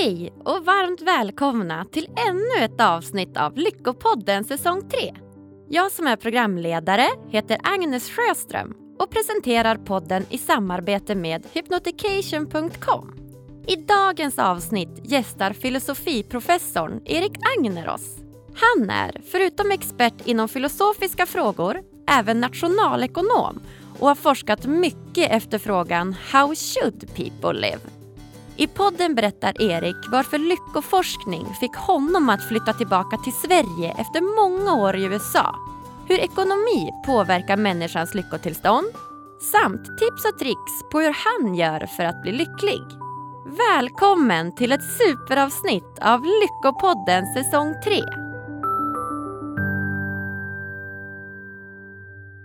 Hej och varmt välkomna till ännu ett avsnitt av Lyckopodden säsong 3. Jag som är programledare heter Agnes Sjöström och presenterar podden i samarbete med hypnotication.com. I dagens avsnitt gästar filosofiprofessorn Erik Agner oss. Han är, förutom expert inom filosofiska frågor, även nationalekonom och har forskat mycket efter frågan How should people live? I podden berättar Erik varför lyckoforskning fick honom att flytta tillbaka till Sverige efter många år i USA. Hur ekonomi påverkar människans lyckotillstånd samt tips och tricks på hur han gör för att bli lycklig. Välkommen till ett superavsnitt av Lyckopodden säsong 3.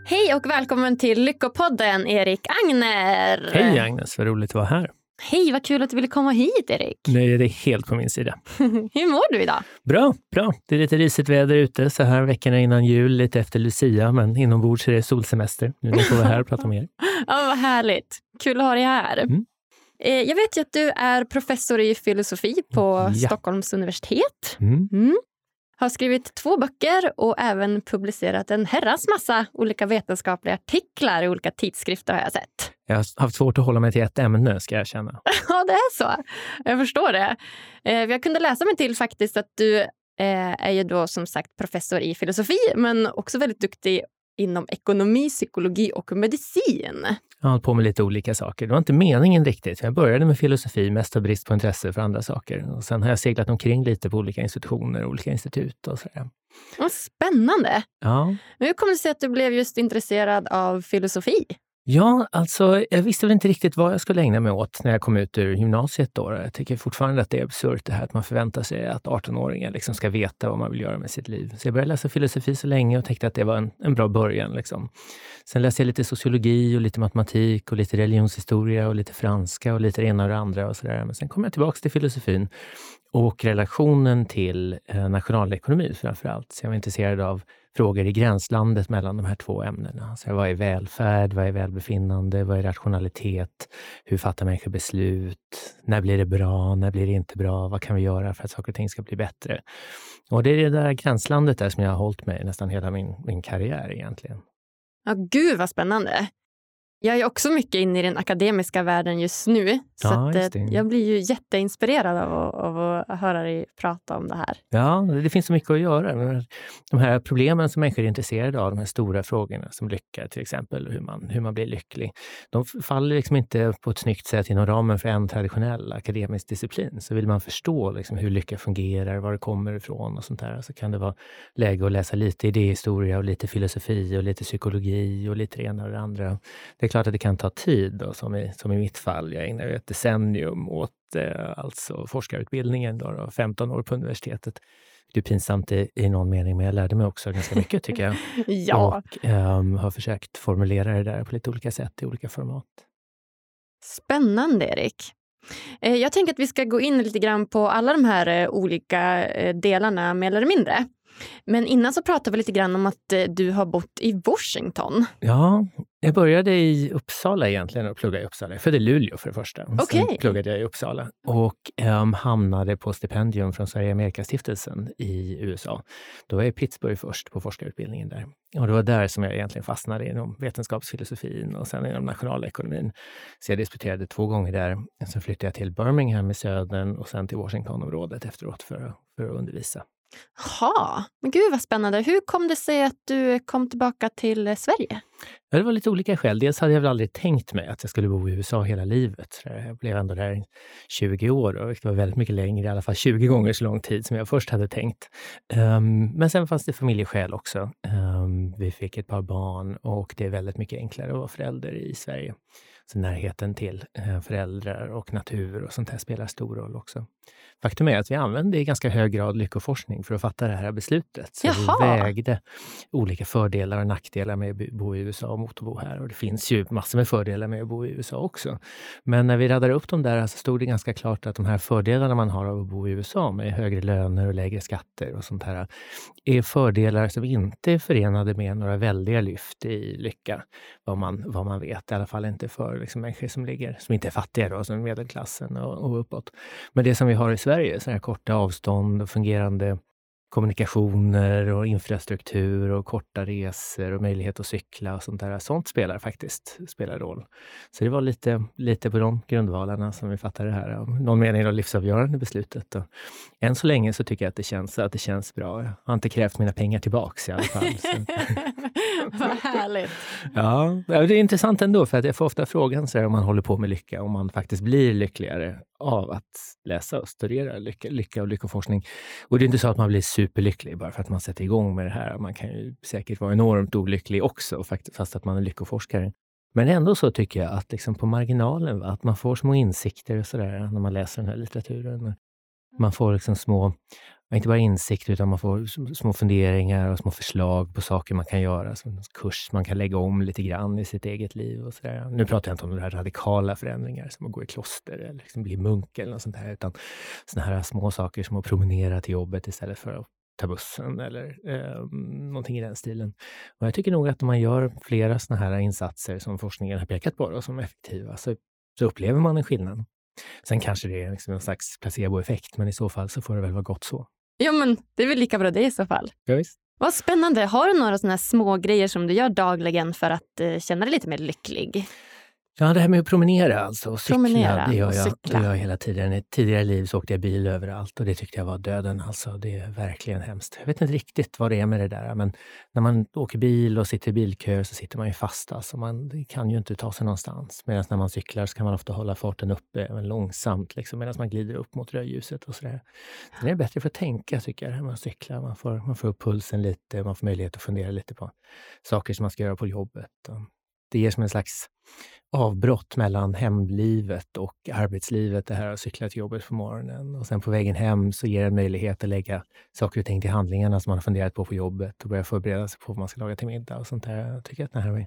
Hej och välkommen till Lyckopodden, Erik Agner. Hej Agnes, vad roligt att vara här. Hej, vad kul att du ville komma hit, Erik. Nu är det helt på min sida. Hur mår du idag? Bra, bra. Det är lite risigt väder ute så här veckorna innan jul, lite efter Lucia, men inombords är det solsemester. Nu får vara här och prata med er. Ja, vad härligt. Kul att ha dig här. Mm. Eh, jag vet ju att du är professor i filosofi på ja. Stockholms universitet. Mm. Mm har skrivit två böcker och även publicerat en herrans massa olika vetenskapliga artiklar i olika tidskrifter har jag sett. Jag har haft svårt att hålla mig till ett ämne ska jag känna. ja, det är så. Jag förstår det. Eh, jag kunde läsa mig till faktiskt att du eh, är ju då som sagt professor i filosofi men också väldigt duktig inom ekonomi, psykologi och medicin. Jag har hållit på med lite olika saker. Det var inte meningen riktigt. Jag började med filosofi, mest av brist på intresse för andra saker. Och sen har jag seglat omkring lite på olika institutioner, olika institut och sådär. Vad spännande! Ja. Men hur kommer det sig att du blev just intresserad av filosofi? Ja, alltså jag visste väl inte riktigt vad jag skulle ägna mig åt när jag kom ut ur gymnasiet. Då. Jag tycker fortfarande att det är absurt det här att man förväntar sig att 18-åringar liksom ska veta vad man vill göra med sitt liv. Så jag började läsa filosofi så länge och tänkte att det var en, en bra början. Liksom. Sen läste jag lite sociologi och lite matematik och lite religionshistoria och lite franska och lite det ena och det andra. Och så där. Men sen kom jag tillbaka till filosofin och relationen till eh, nationalekonomi framför allt. Så jag var intresserad av frågor i gränslandet mellan de här två ämnena. Så vad är välfärd? Vad är välbefinnande? Vad är rationalitet? Hur fattar människor beslut? När blir det bra? När blir det inte bra? Vad kan vi göra för att saker och ting ska bli bättre? Och det är det där gränslandet där som jag har hållit mig nästan hela min, min karriär egentligen. Ja, gud vad spännande. Jag är också mycket inne i den akademiska världen just nu. Så ja, just eh, jag blir ju jätteinspirerad av att, av att höra dig prata om det här. Ja, det finns så mycket att göra. De här problemen som människor är intresserade av, de här stora frågorna som lycka till exempel, hur man, hur man blir lycklig. De faller liksom inte på ett snyggt sätt inom ramen för en traditionell akademisk disciplin. Så vill man förstå liksom hur lycka fungerar, var det kommer ifrån och sånt där, så kan det vara läge att läsa lite idéhistoria och lite filosofi och lite psykologi och lite det ena och det andra. Det klart att det kan ta tid, då, som, i, som i mitt fall. Jag ägnade ett decennium åt eh, alltså forskarutbildningen, då, då, 15 år på universitetet. Det är pinsamt i, i någon mening, men jag lärde mig också ganska mycket tycker jag. ja. Och um, har försökt formulera det där på lite olika sätt i olika format. Spännande, Erik. Eh, jag tänker att vi ska gå in lite grann på alla de här eh, olika eh, delarna mer eller mindre. Men innan så pratade vi lite grann om att du har bott i Washington. Ja, jag började i Uppsala egentligen och pluggade i Uppsala. Jag födde i Luleå för det första. Okay. Sen pluggade jag i Uppsala och um, hamnade på stipendium från Sverige Amerikastiftelsen i USA. Då var jag i Pittsburgh först på forskarutbildningen där. Och det var där som jag egentligen fastnade inom vetenskapsfilosofin och sen inom nationalekonomin. Så jag disputerade två gånger där. Sen flyttade jag till Birmingham i södern och sen till Washingtonområdet efteråt för, för att undervisa. Jaha, men gud vad spännande. Hur kom det sig att du kom tillbaka till eh, Sverige? Ja, det var lite olika skäl. Dels hade jag väl aldrig tänkt mig att jag skulle bo i USA hela livet. Jag blev ändå där 20 år och det var väldigt mycket längre, i alla fall 20 gånger så lång tid som jag först hade tänkt. Ehm, men sen fanns det familjeskäl också. Ehm, vi fick ett par barn och det är väldigt mycket enklare att vara förälder i Sverige. Så närheten till eh, föräldrar och natur och sånt här spelar stor roll också. Faktum är att vi använde i ganska hög grad lyckoforskning för att fatta det här beslutet. Så Jaha. vi vägde olika fördelar och nackdelar med att bo i USA och mot att bo här. Och det finns ju massor med fördelar med att bo i USA också. Men när vi radade upp dem där så stod det ganska klart att de här fördelarna man har av att bo i USA med högre löner och lägre skatter och sånt här är fördelar som inte är förenade med några väldiga lyft i lycka, vad man, vad man vet. I alla fall inte för liksom människor som ligger, som inte är fattiga då, som medelklassen och, och uppåt. Men det som vi har i Sverige, så här korta avstånd och fungerande kommunikationer och infrastruktur och korta resor och möjlighet att cykla och sånt där. Sånt spelar faktiskt spelar roll. Så det var lite, lite på de grundvalarna som vi fattade det här. Någon mening det livsavgörande beslutet. Och än så länge så tycker jag att det känns, att det känns bra. Jag har inte krävt mina pengar tillbaks i alla fall. Vad härligt! Ja, det är intressant ändå, för att jag får ofta frågan så här, om man håller på med lycka, om man faktiskt blir lyckligare av att läsa och studera lycka, lycka och lyckoforskning. Och det är inte så att man blir superlycklig bara för att man sätter igång med det här. Man kan ju säkert vara enormt olycklig också, fast att man är lyckoforskare. Men ändå så tycker jag att liksom på marginalen, va, att man får små insikter och sådär när man läser den här litteraturen. Man får liksom små inte bara insikt, utan man får små funderingar och små förslag på saker man kan göra. Alltså som en kurs man kan lägga om lite grann i sitt eget liv. och så där. Nu pratar jag inte om några radikala förändringar, som att gå i kloster eller liksom bli munk eller något sånt här, utan såna här små saker som att promenera till jobbet istället för att ta bussen eller eh, någonting i den stilen. Och jag tycker nog att om man gör flera såna här insatser som forskningen har pekat på och som är effektiva, så, så upplever man en skillnad. Sen kanske det är liksom en slags placeboeffekt, men i så fall så får det väl vara gott så. Ja, men det är väl lika bra det i så fall. Ja, visst. Vad spännande. Har du några såna små grejer som du gör dagligen för att eh, känna dig lite mer lycklig? Ja, det här med att promenera alltså och cykla, promenera det, gör jag, cykla. det gör jag hela tiden. I tidigare liv så åkte jag bil överallt och det tyckte jag var döden. Alltså, det är verkligen hemskt. Jag vet inte riktigt vad det är med det där, men när man åker bil och sitter i bilköer så sitter man ju fast. Alltså, man kan ju inte ta sig någonstans. Medan när man cyklar så kan man ofta hålla farten uppe, även långsamt, liksom, medan man glider upp mot rödljuset och sådär. Sen är det bättre för att tänka, tycker jag, när man cyklar. Man får, man får upp pulsen lite, man får möjlighet att fundera lite på saker som man ska göra på jobbet. Det ger som en slags avbrott mellan hemlivet och arbetslivet, det här att cykla till jobbet på morgonen. Och sen på vägen hem så ger det en möjlighet att lägga saker och ting till handlingarna som man har funderat på på jobbet och börja förbereda sig på vad man ska laga till middag och sånt där. Jag tycker att det här med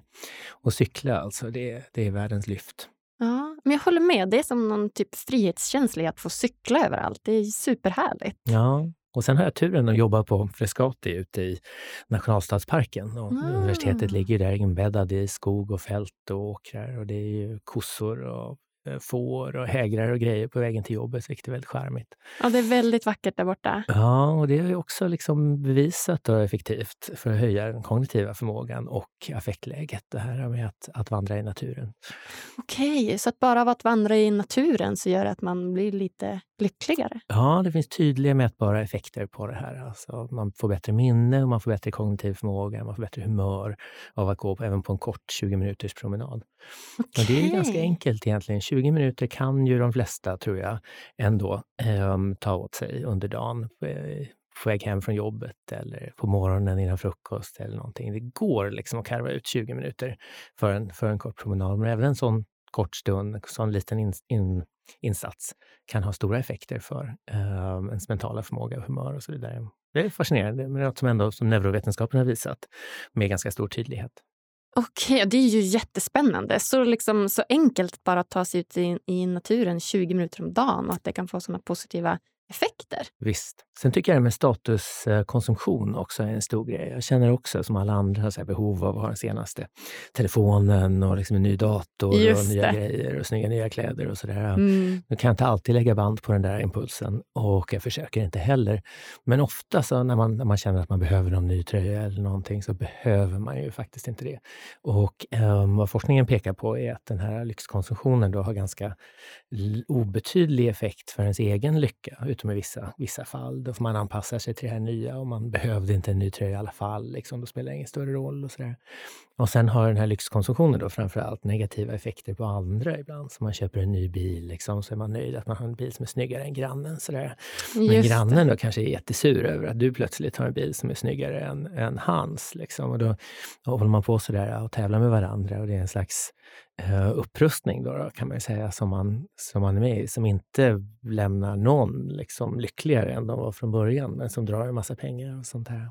att cykla, alltså, det, det är världens lyft. Ja, men jag håller med. Det är som någon typ frihetskänsla i att få cykla överallt. Det är superhärligt. Ja, och sen har jag turen att jobba på Frescati ute i nationalstadsparken. Och Ah. Universitetet ligger där inbäddad i skog och fält och åkrar och det är ju kossor och får och hägrar och grejer på vägen till jobbet, vilket är väldigt charmigt. Ja, det är väldigt vackert där borta. Ja, och det är ju också liksom bevisat och effektivt för att höja den kognitiva förmågan och affektläget, det här med att, att vandra i naturen. Okej, så att bara av att vandra i naturen så gör det att man blir lite lyckligare? Ja, det finns tydliga mätbara effekter på det här. Alltså, man får bättre minne, och man får bättre kognitiv förmåga, man får bättre humör av att gå på, även på en kort 20 minuters promenad. Och det är ganska enkelt egentligen. 20 minuter kan ju de flesta, tror jag, ändå eh, ta åt sig under dagen. eh, På väg hem från jobbet eller på morgonen innan frukost eller någonting. Det går liksom att karva ut 20 minuter för en, för en kort promenad. Men även en sån kort stund, en sån liten in, in, insats kan ha stora effekter för eh, ens mentala förmåga och humör och så vidare. Det är fascinerande, men något som ändå som neurovetenskapen har visat med ganska stor tydlighet. Okej, det är ju jättespännande. Så, liksom, så enkelt att ta sig ut i, i naturen 20 minuter om dagen och att det kan få såna positiva effekter. Visst. Sen tycker jag det med statuskonsumtion också är en stor grej. Jag känner också som alla andra så behov av att ha den senaste telefonen och liksom en ny dator och Just nya det. grejer och snygga nya kläder och sådär. Mm. Nu kan jag inte alltid lägga band på den där impulsen och jag försöker inte heller. Men ofta så när man, när man känner att man behöver någon ny tröja eller någonting så behöver man ju faktiskt inte det. Och ehm, vad forskningen pekar på är att den här lyxkonsumtionen då har ganska obetydlig effekt för ens egen lycka, utom i vissa, vissa fall. Då får man anpassa sig till det här nya och man behövde inte en ny tröja i alla fall. Liksom, då spelar det ingen större roll och sådär. Och sen har den här lyxkonsumtionen då framför allt negativa effekter på andra ibland. Så man köper en ny bil, liksom, så är man nöjd att man har en bil som är snyggare än grannen. Sådär. Men Just grannen då kanske är jättesur över att du plötsligt har en bil som är snyggare än, än hans. Liksom. Och då, då håller man på sådär och tävlar med varandra och det är en slags eh, upprustning då, då, kan man säga, som man, som man är med i, som inte lämnar någon liksom, lyckligare än de var från början, men som drar en massa pengar och sånt här.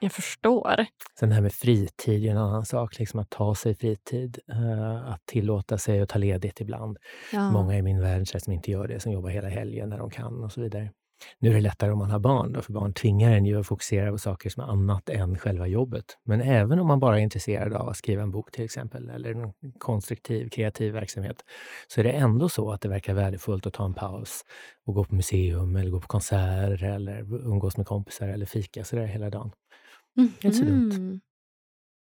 Jag förstår. Sen det här med fritid är en annan sak, liksom att ta sig fritid, eh, att tillåta sig att ta ledigt ibland. Ja. Många i min värld som inte gör det, som jobbar hela helgen när de kan och så vidare. Nu är det lättare om man har barn, då, för barn tvingar en ju att fokusera på saker som är annat än själva jobbet. Men även om man bara är intresserad av att skriva en bok till exempel, eller en konstruktiv, kreativ verksamhet, så är det ändå så att det verkar värdefullt att ta en paus och gå på museum, eller gå på konsert, eller umgås med kompisar, eller fika sådär hela dagen. Mm. Det är inte så dumt. Mm.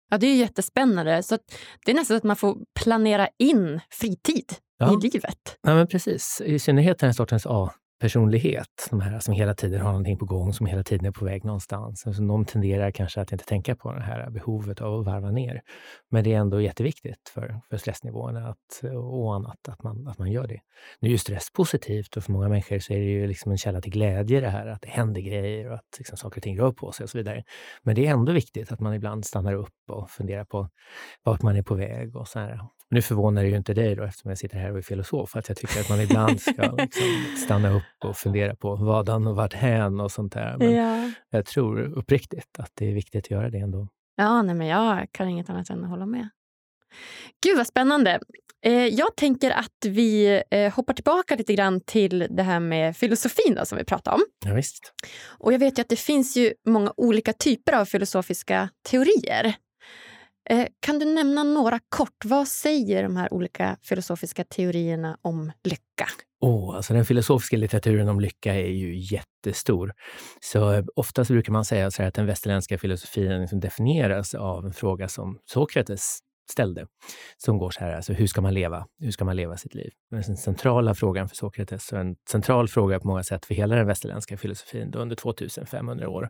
Ja, det är jättespännande. Så det är nästan att man får planera in fritid ja. i livet. Ja, men precis. I synnerhet den sortens A personlighet, de här som hela tiden har någonting på gång, som hela tiden är på väg någonstans. Alltså, de tenderar kanske att inte tänka på det här behovet av att varva ner. Men det är ändå jätteviktigt för, för stressnivåerna att, och annat, att man, att man gör det. Nu är ju stress positivt och för många människor så är det ju liksom en källa till glädje det här, att det händer grejer och att liksom saker och ting rör på sig och så vidare. Men det är ändå viktigt att man ibland stannar upp och funderar på vart man är på väg och så här. Nu förvånar det ju inte dig då, eftersom jag sitter här och är filosof, att jag tycker att man ibland ska liksom stanna upp och fundera på vadan och varthän och sånt där. Men ja. jag tror uppriktigt att det är viktigt att göra det ändå. Ja, nej, men jag kan inget annat än att hålla med. Gud vad spännande. Eh, jag tänker att vi eh, hoppar tillbaka lite grann till det här med filosofin då, som vi pratade om. Ja, visst. Och jag vet ju att det finns ju många olika typer av filosofiska teorier. Eh, kan du nämna några kort? Vad säger de här olika filosofiska teorierna om lycka? Oh, alltså den filosofiska litteraturen om lycka är ju jättestor. Så eh, oftast brukar man säga så att den västerländska filosofin liksom definieras av en fråga som Sokrates ställde, som går så här, alltså hur ska man leva? Hur ska man leva sitt liv? Den centrala frågan för Sokrates och en central fråga på många sätt för hela den västerländska filosofin då under 2500 år.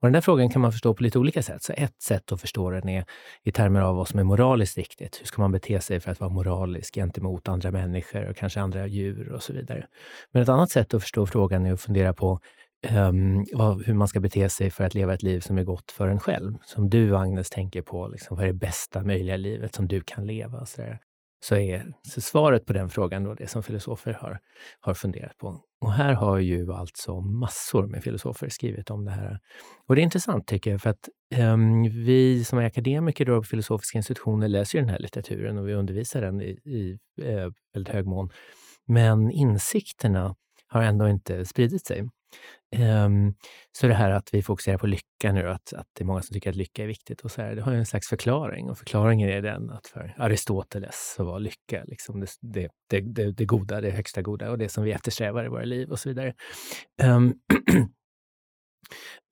Och den där frågan kan man förstå på lite olika sätt. Så ett sätt att förstå den är i termer av vad som är moraliskt riktigt. Hur ska man bete sig för att vara moralisk gentemot andra människor och kanske andra djur och så vidare. Men ett annat sätt att förstå frågan är att fundera på um, vad, hur man ska bete sig för att leva ett liv som är gott för en själv. Som du, Agnes, tänker på. Liksom, vad är det bästa möjliga livet som du kan leva? Så, där. så är så svaret på den frågan då det som filosofer har, har funderat på. Och här har ju alltså massor med filosofer skrivit om det här. Och det är intressant tycker jag, för att um, vi som är akademiker då på filosofiska institutioner läser ju den här litteraturen och vi undervisar den i, i eh, väldigt hög mån. Men insikterna har ändå inte spridit sig. Um, så det här att vi fokuserar på lycka nu, att, att det är många som tycker att lycka är viktigt, och så här, det har ju en slags förklaring. Och förklaringen är den att för Aristoteles så var lycka liksom det, det, det, det, goda, det högsta goda och det som vi eftersträvar i våra liv och så vidare. Um,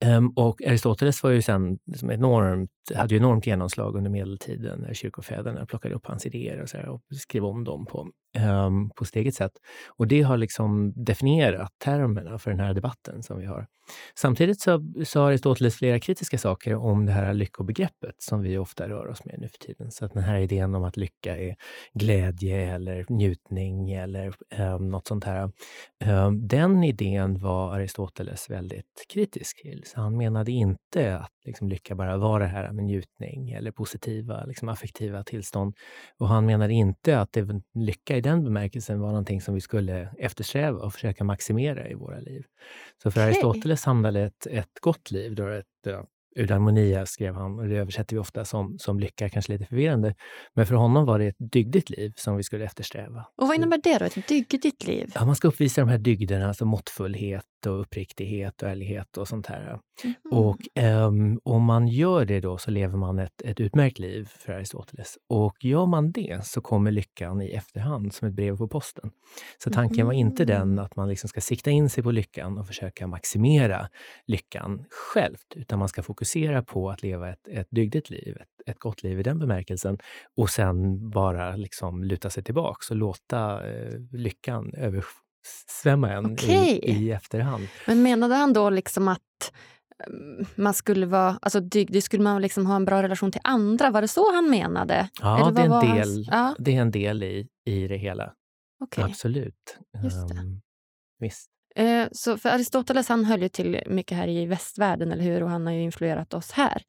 Um, och Aristoteles var ju sen liksom enormt, hade ju enormt genomslag under medeltiden när kyrkofäderna plockade upp hans idéer och, så här, och skrev om dem på, um, på sitt eget sätt. Och det har liksom definierat termerna för den här debatten som vi har. Samtidigt så sa Aristoteles flera kritiska saker om det här lyckobegreppet som vi ofta rör oss med nu för tiden. Så att den här idén om att lycka är glädje eller njutning eller um, något sånt här. Um, den idén var Aristoteles väldigt kritisk till. Så han menade inte att liksom, lycka bara var det här med njutning eller positiva liksom, affektiva tillstånd. Och han menade inte att det, lycka i den bemärkelsen var någonting som vi skulle eftersträva och försöka maximera i våra liv. Så för Aristoteles handlade ett, ett gott liv, då ett, Eudaimonia skrev han och det översätter vi ofta som, som lycka, kanske lite förvirrande. Men för honom var det ett dygdigt liv som vi skulle eftersträva. Och vad innebär det då, ett dygdigt liv? Ja, man ska uppvisa de här dygderna, alltså måttfullhet och uppriktighet och ärlighet och sånt här. Mm. Och um, om man gör det då så lever man ett, ett utmärkt liv för Aristoteles. Och gör man det så kommer lyckan i efterhand som ett brev på posten. Så tanken var inte den mm. att man liksom ska sikta in sig på lyckan och försöka maximera lyckan självt, utan man ska fokusera på att leva ett, ett dygdigt liv, ett, ett gott liv i den bemärkelsen och sen bara liksom luta sig tillbaks och låta eh, lyckan över, svämma en okay. i, i efterhand. Men menade han då liksom att mm, man skulle vara alltså dygdig, skulle man liksom ha en bra relation till andra? Var det så han menade? Ja, det är, en del, hans... ja. det är en del i, i det hela. Okay. Absolut. Just det. Um, visst. Eh, så för Aristoteles han höll ju till mycket här i västvärlden, eller hur? Och han har ju influerat oss här.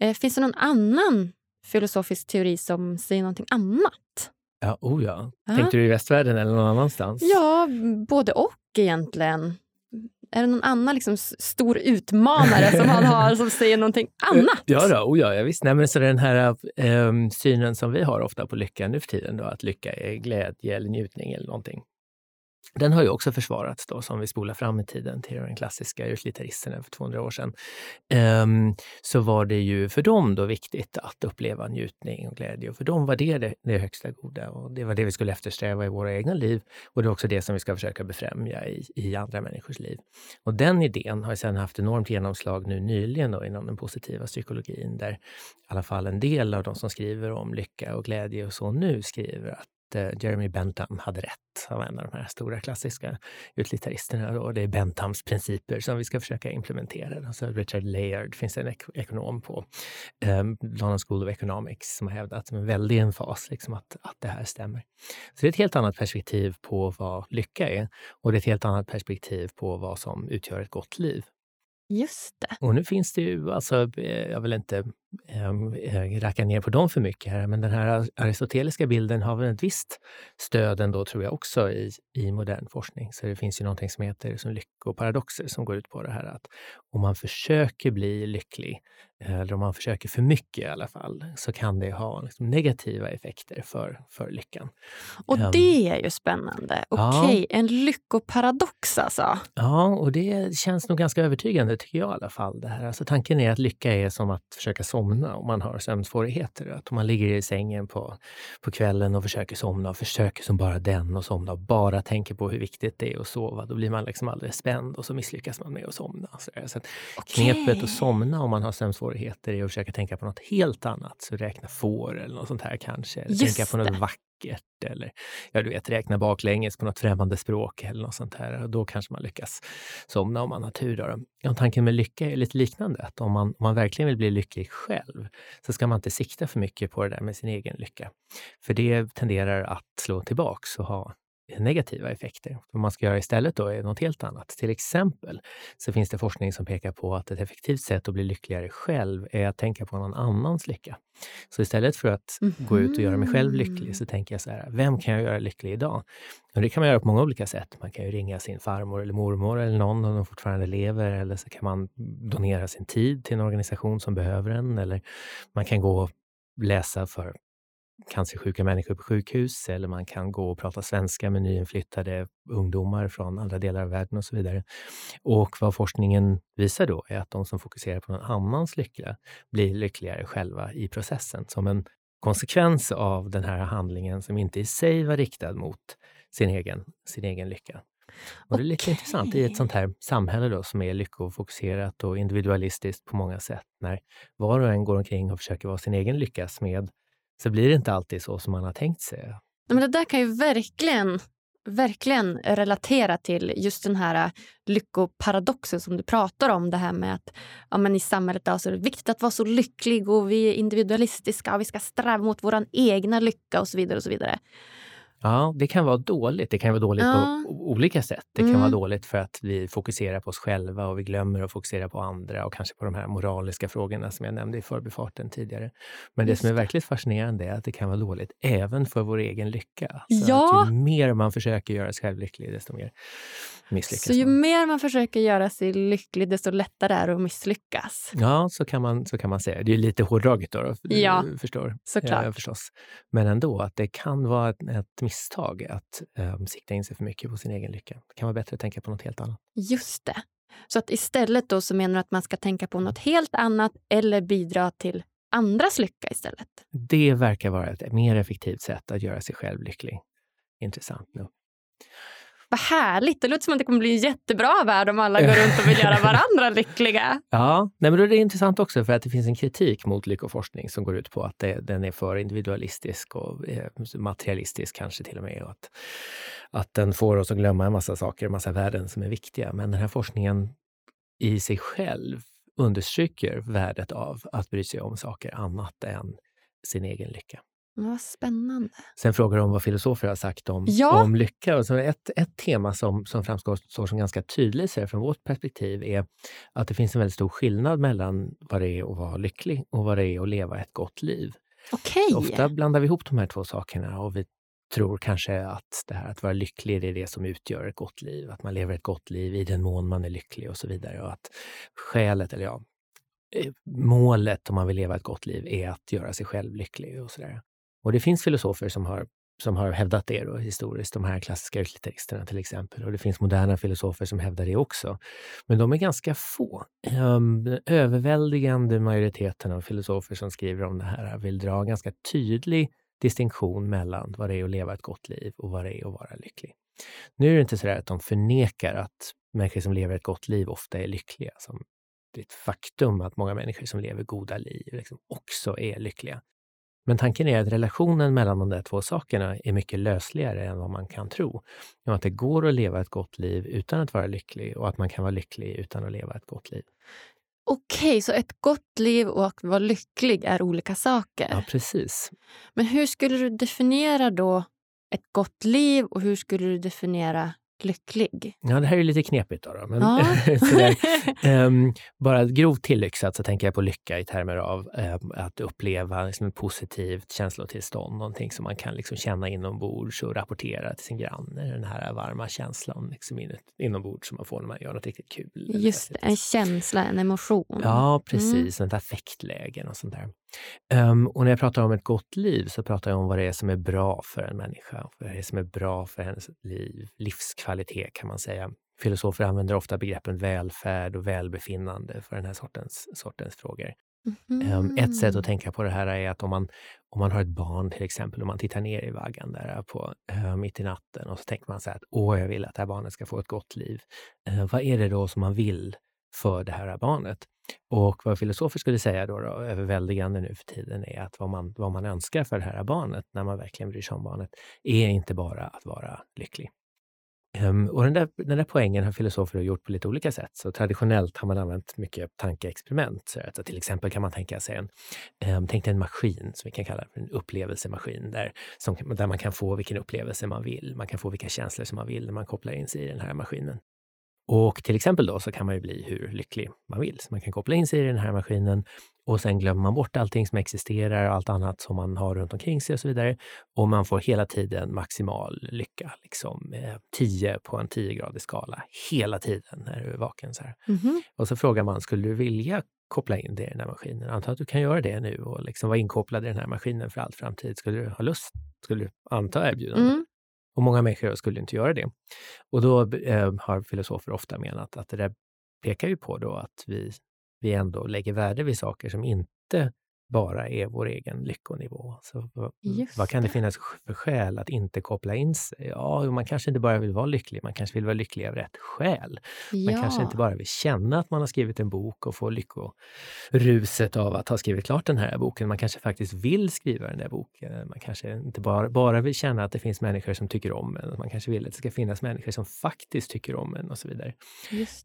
Eh, finns det någon annan filosofisk teori som säger någonting annat? Ja, oh ja. ja. Tänkte du i västvärlden eller någon annanstans? Ja, både och egentligen. Är det någon annan liksom, stor utmanare som han har som säger någonting annat? Ja, då, oh ja, ja visst. Nej, men så den här äh, synen som vi har ofta på lycka nu för tiden, då, att lycka är glädje eller njutning eller någonting. Den har ju också försvarats då, som vi spolar fram i tiden till den klassiska utilitaristerna för 200 år sedan. Um, så var det ju för dem då viktigt att uppleva njutning och glädje. Och för dem var det, det det högsta goda och det var det vi skulle eftersträva i våra egna liv. Och det är också det som vi ska försöka befrämja i, i andra människors liv. Och den idén har sedan haft enormt genomslag nu nyligen då, inom den positiva psykologin, där i alla fall en del av de som skriver om lycka och glädje och så nu skriver att Jeremy Bentham hade rätt. Han var en av de här stora klassiska utilitaristerna. Och det är Benthams principer som vi ska försöka implementera. Alltså Richard Layard finns en ek ekonom på um, London School of Economics som har hävdat med väldig emfas liksom att, att det här stämmer. Så det är ett helt annat perspektiv på vad lycka är och det är ett helt annat perspektiv på vad som utgör ett gott liv. Just det. Och nu finns det ju, alltså, eh, jag vill inte eh, racka ner på dem för mycket här, men den här aristoteliska bilden har väl ett visst stöd ändå, tror jag, också i, i modern forskning. Så det finns ju någonting som heter som lyckoparadoxer som går ut på det här att om man försöker bli lycklig, eller om man försöker för mycket i alla fall, så kan det ha liksom negativa effekter för, för lyckan. Och um, det är ju spännande. Okej, okay, ja. en lyckoparadox alltså? Ja, och det känns nog ganska övertygande tycker jag i alla fall. Det här. Alltså, tanken är att lycka är som att försöka somna om man har sömnsvårigheter. Att om man ligger i sängen på, på kvällen och försöker somna och försöker som bara den och somna och bara tänker på hur viktigt det är att sova, då blir man liksom alldeles spänd och så misslyckas man med att somna. Så, så okay. Knepet att somna om man har sömnsvårigheter är att försöka tänka på något helt annat. Så räkna får eller något sånt här kanske. Eller tänka på något vackert eller ja, du vet, räkna baklänges på något främmande språk eller något sånt här. Och då kanske man lyckas somna om man har tur. Då. Ja, tanken med lycka är lite liknande. Att om man, om man verkligen vill bli lycklig själv så ska man inte sikta för mycket på det där med sin egen lycka. För det tenderar att slå tillbaks och ha negativa effekter. Vad man ska göra istället då är något helt annat. Till exempel så finns det forskning som pekar på att ett effektivt sätt att bli lyckligare själv är att tänka på någon annans lycka. Så istället för att mm -hmm. gå ut och göra mig själv lycklig så tänker jag så här, vem kan jag göra lycklig idag? Och det kan man göra på många olika sätt. Man kan ju ringa sin farmor eller mormor eller någon om de fortfarande lever eller så kan man donera sin tid till en organisation som behöver en eller man kan gå läsa för cancersjuka människor på sjukhus eller man kan gå och prata svenska med nyinflyttade ungdomar från andra delar av världen och så vidare. Och vad forskningen visar då är att de som fokuserar på någon annans lycka blir lyckligare själva i processen som en konsekvens av den här handlingen som inte i sig var riktad mot sin egen, sin egen lycka. Och det är lite okay. intressant i ett sånt här samhälle då, som är lyckofokuserat och individualistiskt på många sätt, när var och en går omkring och försöker vara sin egen lyckas med så blir det inte alltid så som man har tänkt sig. Men det där kan ju verkligen verkligen relatera till just den här äh, lyckoparadoxen som du pratar om. Det här med att ja, men i samhället är det viktigt att vara så lycklig och vi är individualistiska och vi ska sträva mot vår egna lycka och så vidare. och så vidare. Ja, det kan vara dåligt. Det kan vara dåligt ja. på olika sätt. Det kan mm. vara dåligt för att vi fokuserar på oss själva och vi glömmer att fokusera på andra och kanske på de här moraliska frågorna som jag nämnde i förbifarten tidigare. Men Just det som är verkligt fascinerande är att det kan vara dåligt även för vår egen lycka. Så ja. ju mer man försöker göra sig själv lycklig, desto mer misslyckas Så ju man. mer man försöker göra sig lycklig, desto lättare är det att misslyckas? Ja, så kan man, så kan man säga. Det är lite hårdraget då, då ja, förstår. såklart. Ja, förstås. Men ändå, att det kan vara ett, ett misstag att um, sikta in sig för mycket på sin egen lycka. Det kan vara bättre att tänka på något helt annat. Just det. Så att istället då så menar du att man ska tänka på något helt annat eller bidra till andras lycka istället? Det verkar vara ett mer effektivt sätt att göra sig själv lycklig. Intressant nog. Vad härligt! Det låter som att det kommer bli en jättebra värld om alla går runt och vill göra varandra lyckliga. Ja, nej, men då är det intressant också för att det finns en kritik mot lyckoforskning som går ut på att det, den är för individualistisk och eh, materialistisk kanske till och med. Och att, att den får oss att glömma en massa saker, en massa värden som är viktiga. Men den här forskningen i sig själv understryker värdet av att bry sig om saker annat än sin egen lycka. Vad spännande. Sen frågar de vad filosofer har sagt om, ja. om lycka. Och så ett, ett tema som, som framstår som ganska tydligt så från vårt perspektiv är att det finns en väldigt stor skillnad mellan vad det är att vara lycklig och vad det är att leva ett gott liv. Okay. Ofta blandar vi ihop de här två sakerna och vi tror kanske att det här att vara lycklig är det som utgör ett gott liv. Att man lever ett gott liv i den mån man är lycklig och så vidare. Och att skälet, eller ja, eh, målet om man vill leva ett gott liv är att göra sig själv lycklig och sådär. Och det finns filosofer som har som har hävdat det då, historiskt, de här klassiska utlitteristerna till exempel. Och det finns moderna filosofer som hävdar det också. Men de är ganska få. Um, den överväldigande majoriteten av filosofer som skriver om det här vill dra en ganska tydlig distinktion mellan vad det är att leva ett gott liv och vad det är att vara lycklig. Nu är det inte så att de förnekar att människor som lever ett gott liv ofta är lyckliga. Som det är ett faktum att många människor som lever goda liv liksom också är lyckliga. Men tanken är att relationen mellan de där två sakerna är mycket lösligare än vad man kan tro. att det går att leva ett gott liv utan att vara lycklig och att man kan vara lycklig utan att leva ett gott liv. Okej, så ett gott liv och att vara lycklig är olika saker? Ja, precis. Men hur skulle du definiera då ett gott liv och hur skulle du definiera lycklig? Ja, det här är lite knepigt. Då, då. Men, ja. sådär, um, bara grovt tillyxat så tänker jag på lycka i termer av um, att uppleva liksom, ett positivt känslotillstånd, någonting som man kan liksom, känna inombords och rapportera till sin granne. Den här varma känslan liksom, inombords som man får när man gör något riktigt kul. Just det, en känsla, en emotion. Ja, precis. Mm. Ett affektläge och sånt där. Um, och när jag pratar om ett gott liv så pratar jag om vad det är som är bra för en människa, vad det är som är bra för hennes liv, livskvalitet kan man säga. Filosofer använder ofta begreppen välfärd och välbefinnande för den här sortens, sortens frågor. Mm. Um, ett sätt att tänka på det här är att om man, om man har ett barn till exempel och man tittar ner i vaggan där på, uh, mitt i natten och så tänker man så här att åh, jag vill att det här barnet ska få ett gott liv. Uh, vad är det då som man vill för det här barnet? Och vad filosofer skulle säga då, då överväldigande nu för tiden, är att vad man, vad man önskar för det här barnet, när man verkligen bryr sig om barnet, är inte bara att vara lycklig. Um, och den där, den där poängen har filosofer gjort på lite olika sätt. Så traditionellt har man använt mycket tankeexperiment. Så att till exempel kan man tänka sig en, um, tänk en maskin som vi kan kalla en upplevelsemaskin, där, som, där man kan få vilken upplevelse man vill. Man kan få vilka känslor som man vill när man kopplar in sig i den här maskinen. Och till exempel då så kan man ju bli hur lycklig man vill. Så man kan koppla in sig i den här maskinen och sen glömmer man bort allting som existerar och allt annat som man har runt omkring sig och så vidare. Och man får hela tiden maximal lycka, liksom eh, 10 på en 10-gradig skala hela tiden när du är vaken. Så mm -hmm. Och så frågar man, skulle du vilja koppla in det i den här maskinen? Anta att du kan göra det nu och liksom vara inkopplad i den här maskinen för all framtid. Skulle du ha lust? Skulle du anta erbjudandet? Mm. Och många människor skulle inte göra det. Och då eh, har filosofer ofta menat att det där pekar ju på då att vi, vi ändå lägger värde vid saker som inte bara är vår egen lyckonivå. Så vad, vad kan det finnas för skäl att inte koppla in sig? Ja, man kanske inte bara vill vara lycklig, man kanske vill vara lycklig av rätt skäl. Ja. Man kanske inte bara vill känna att man har skrivit en bok och få lyckoruset av att ha skrivit klart den här boken. Man kanske faktiskt vill skriva den där boken. Man kanske inte bara, bara vill känna att det finns människor som tycker om en. Man kanske vill att det ska finnas människor som faktiskt tycker om en och så vidare.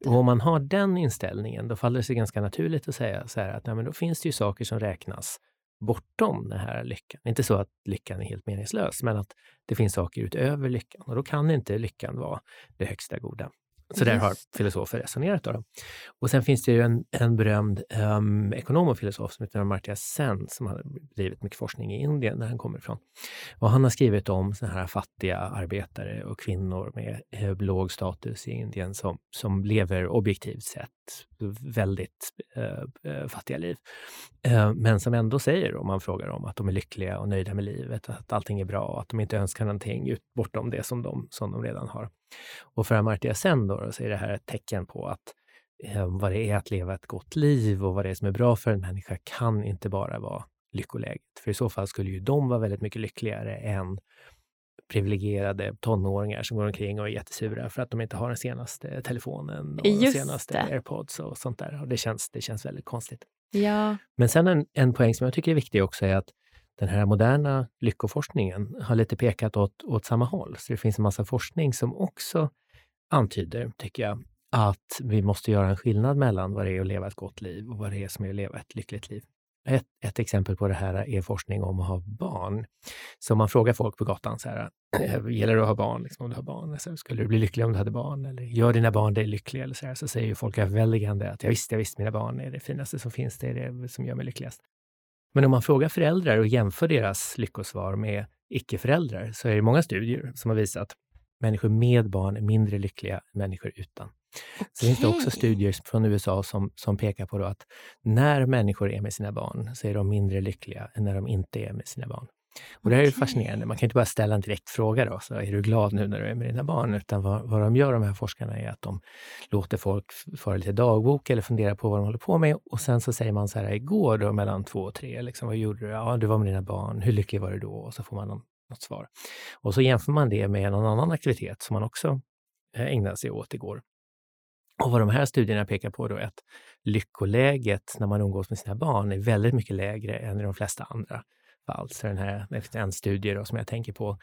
Och om man har den inställningen, då faller det sig ganska naturligt att säga så här att nej, men då finns det ju saker som räknas finnas bortom den här lyckan. Inte så att lyckan är helt meningslös, men att det finns saker utöver lyckan. Och då kan inte lyckan vara det högsta goda. Så där har filosofer resonerat. Då. Och sen finns det ju en, en berömd um, ekonom och filosof som heter Amartya Sen som har drivit mycket forskning i Indien, där han kommer ifrån. Och han har skrivit om såna här fattiga arbetare och kvinnor med eh, låg status i Indien som, som lever objektivt sett väldigt eh, eh fattiga liv. Eh, men som ändå säger, om man frågar dem, att de är lyckliga och nöjda med livet, att allting är bra och att de inte önskar någonting ut, bortom det som de, som de redan har. Och för Amartya Sen då, så är det här ett tecken på att eh, vad det är att leva ett gott liv och vad det är som är bra för en människa kan inte bara vara lyckoläget. För i så fall skulle ju de vara väldigt mycket lyckligare än privilegierade tonåringar som går omkring och är jättesura för att de inte har den senaste telefonen och Just den senaste det. airpods och sånt där. Och det känns, det känns väldigt konstigt. Ja. Men sen en, en poäng som jag tycker är viktig också är att den här moderna lyckoforskningen har lite pekat åt, åt samma håll. Så det finns en massa forskning som också antyder, tycker jag, att vi måste göra en skillnad mellan vad det är att leva ett gott liv och vad det är som är att leva ett lyckligt liv. Ett, ett exempel på det här är forskning om att ha barn. Så man frågar folk på gatan så här, gäller det att ha barn? Liksom, om du har barn? Alltså, skulle du bli lycklig om du hade barn? Eller gör dina barn dig lycklig? Eller så, här, så säger folk överväldigande att ja, visst, ja, visst, mina barn är det finaste som finns, det är det som gör mig lyckligast. Men om man frågar föräldrar och jämför deras lyckosvar med icke-föräldrar så är det många studier som har visat att människor med barn är mindre lyckliga än människor utan. Okay. Så finns det också studier från USA som, som pekar på att när människor är med sina barn så är de mindre lyckliga än när de inte är med sina barn. Och det här är fascinerande. Man kan inte bara ställa en direkt fråga då, så är du glad nu när du är med dina barn? Utan vad, vad de gör, de här forskarna, är att de låter folk föra lite dagbok eller fundera på vad de håller på med. Och sen så säger man så här, igår då mellan två och tre, liksom, vad gjorde du? Ja, du var med dina barn. Hur lycklig var du då? Och så får man någon, något svar. Och så jämför man det med någon annan aktivitet som man också eh, ägnade sig åt igår. Och vad de här studierna pekar på då är att lyckoläget när man umgås med sina barn är väldigt mycket lägre än i de flesta andra fall. Så den här, en studie då, som jag tänker på,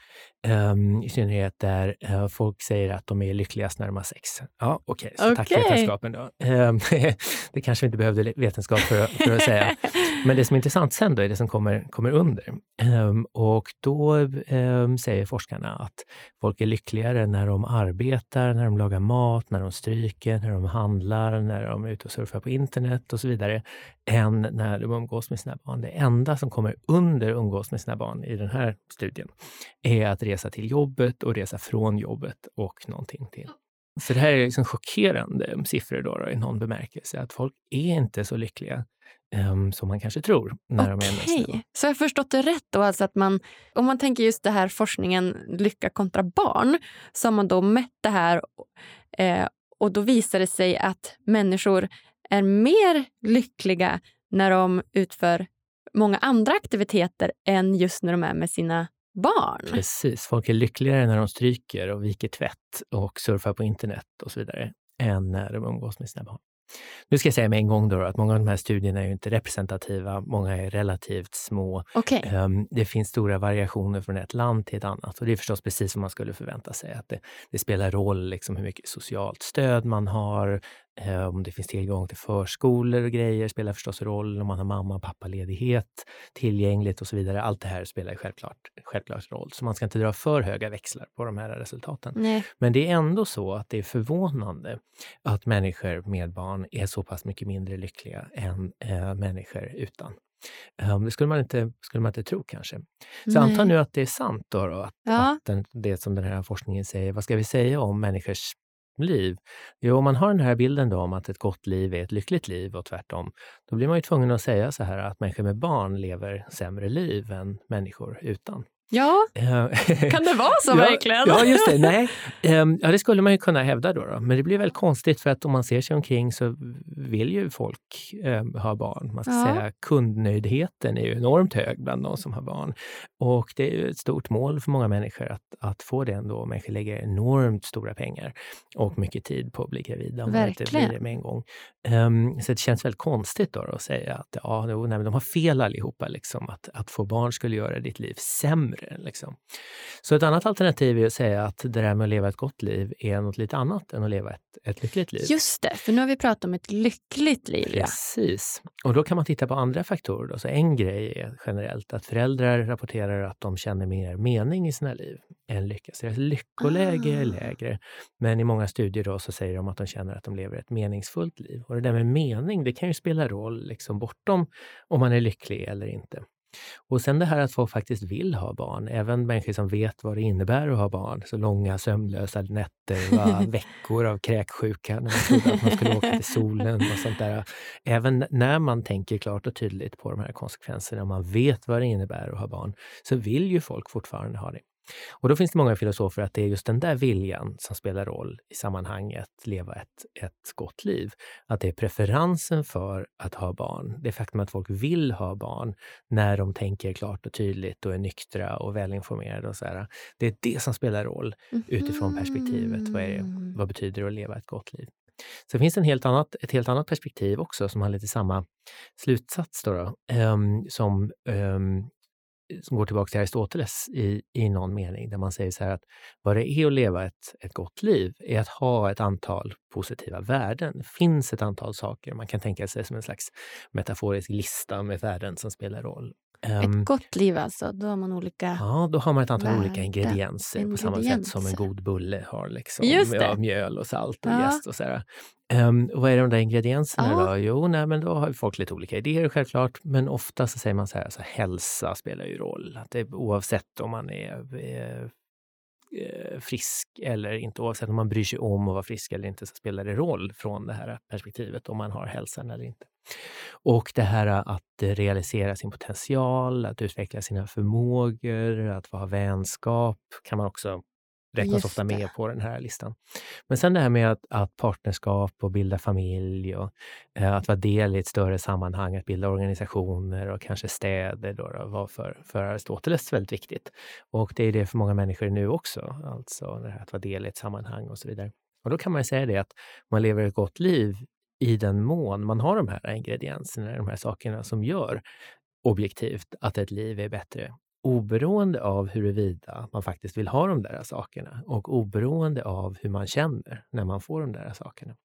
um, i synnerhet där uh, folk säger att de är lyckligast när de har sex. Ja, okej, okay, så okay. tack för vetenskapen då. Um, det kanske inte behövde vetenskap för, för att säga. Men det som är intressant sen då är det som kommer, kommer under. Um, och då um, säger forskarna att folk är lyckligare när de arbetar, när de lagar mat, när de stryker, när de handlar, när de är ute och surfar på internet och så vidare, än när de umgås med sina barn. Det enda som kommer under umgås med sina barn i den här studien är att resa till jobbet och resa från jobbet och någonting till. Så det här är liksom chockerande siffror då, då, i någon bemärkelse, att folk är inte så lyckliga um, som man kanske tror när okay. de är mest Så jag har förstått det rätt då, alltså att man, om man tänker just det här forskningen lycka kontra barn, så har man då mätt det här eh, och då visar det sig att människor är mer lyckliga när de utför många andra aktiviteter än just när de är med sina barn. Precis, folk är lyckligare när de stryker och viker tvätt och surfar på internet och så vidare än när de umgås med sina barn. Nu ska jag säga med en gång då att många av de här studierna är inte representativa. Många är relativt små. Okay. Ehm, det finns stora variationer från ett land till ett annat och det är förstås precis som man skulle förvänta sig. Att det, det spelar roll liksom hur mycket socialt stöd man har, om det finns tillgång till förskolor och grejer spelar förstås roll. Om man har mamma och pappaledighet tillgängligt och så vidare. Allt det här spelar självklart, självklart roll. Så man ska inte dra för höga växlar på de här resultaten. Nej. Men det är ändå så att det är förvånande att människor med barn är så pass mycket mindre lyckliga än äh, människor utan. Um, det skulle man, inte, skulle man inte tro kanske. Så anta nu att det är sant då, då att, ja. att den, det som den här forskningen säger. Vad ska vi säga om människors liv? Jo, om man har den här bilden då om att ett gott liv är ett lyckligt liv och tvärtom, då blir man ju tvungen att säga så här att människor med barn lever sämre liv än människor utan. Ja, eh, kan det vara så ja, verkligen? Ja, just det. Nej. Ehm, ja, det skulle man ju kunna hävda då, då, Men det blir väl konstigt för att om man ser sig omkring så vill ju folk eh, ha barn. Man ska ja. säga kundnöjdheten är ju enormt hög bland de som har barn. Och det är ju ett stort mål för många människor att, att få det ändå. Människor lägger enormt stora pengar och mycket tid på att bli gravida om man inte blir det med en gång. Um, så det känns väldigt konstigt då, att säga att ja, nej, men de har fel allihopa. Liksom, att, att få barn skulle göra ditt liv sämre. Liksom. Så ett annat alternativ är att säga att det där med att leva ett gott liv är något lite annat än att leva ett, ett lyckligt liv. Just det, för nu har vi pratat om ett lyckligt liv. Precis. Ja. Och då kan man titta på andra faktorer. Då. Så en grej är generellt att föräldrar rapporterar att de känner mer mening i sina liv än lycka. Så deras lyckoläge ah. är lägre. Men i många studier då så säger de att de känner att de lever ett meningsfullt liv. Och det där med mening, det kan ju spela roll liksom bortom om man är lycklig eller inte. Och sen det här att folk faktiskt vill ha barn, även människor som vet vad det innebär att ha barn. Så långa sömnlösa nätter, veckor av kräksjuka när man trodde att man skulle åka till solen och sånt där. Även när man tänker klart och tydligt på de här konsekvenserna, och man vet vad det innebär att ha barn, så vill ju folk fortfarande ha det. Och då finns det många filosofer att det är just den där viljan som spelar roll i sammanhanget leva ett, ett gott liv. Att det är preferensen för att ha barn, det faktum att folk vill ha barn när de tänker klart och tydligt och är nyktra och välinformerade och så här. Det är det som spelar roll utifrån perspektivet. Vad, är det, mhm. vad betyder det att leva ett gott liv? Så det finns en helt annat, ett helt annat perspektiv också som har lite samma slutsats då, då um, som um, som går tillbaka till Aristoteles i, i någon mening, där man säger så här att vad det är att leva ett, ett gott liv är att ha ett antal positiva värden. Det finns ett antal saker man kan tänka sig som en slags metaforisk lista med värden som spelar roll. Ett um, gott liv alltså, då har man olika Ja, då har man ett antal olika ingredienser, ingredienser, på samma sätt som en god bulle har. Liksom. Ja, mjöl och salt och ja. jäst och så. Um, och vad är de där ingredienserna ja. då? Jo, nej, men då har folk lite olika idéer självklart, men ofta så säger man så här, så hälsa spelar ju roll. Att det, oavsett om man är, är eh, frisk eller inte, oavsett om man bryr sig om att vara frisk eller inte, så spelar det roll från det här perspektivet om man har hälsan eller inte. Och det här att realisera sin potential, att utveckla sina förmågor, att ha vänskap kan man också räknas ofta med på den här listan. Men sen det här med att, att partnerskap och bilda familj och eh, att vara del i ett större sammanhang, att bilda organisationer och kanske städer då, då var för, för Aristoteles väldigt viktigt. Och det är det för många människor nu också, alltså att vara del i ett sammanhang och så vidare. Och då kan man säga det att man lever ett gott liv i den mån man har de här ingredienserna, de här sakerna som gör objektivt att ett liv är bättre oberoende av huruvida man faktiskt vill ha de där sakerna och oberoende av hur man känner när man får de där sakerna.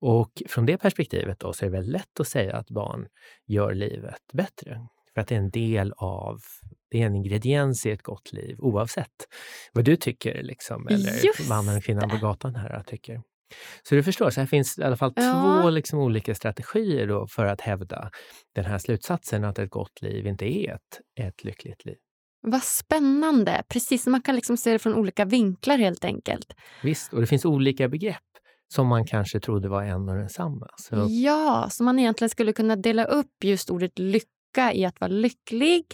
Och från det perspektivet då så är det väl lätt att säga att barn gör livet bättre. För att det är en del av, det är en ingrediens i ett gott liv oavsett vad du tycker liksom, eller Just mannen och kvinnan på gatan här tycker. Så du förstår, så här finns i alla fall Ja. två liksom olika strategier då för att hävda den här slutsatsen att ett gott liv inte är ett, ett lyckligt liv. Vad spännande! Precis, man kan liksom se det från olika vinklar helt enkelt. Visst, och det finns olika begrepp som man kanske trodde var en och densamma. Så, Ja, så man egentligen skulle kunna dela upp just ordet lycka i att vara lycklig,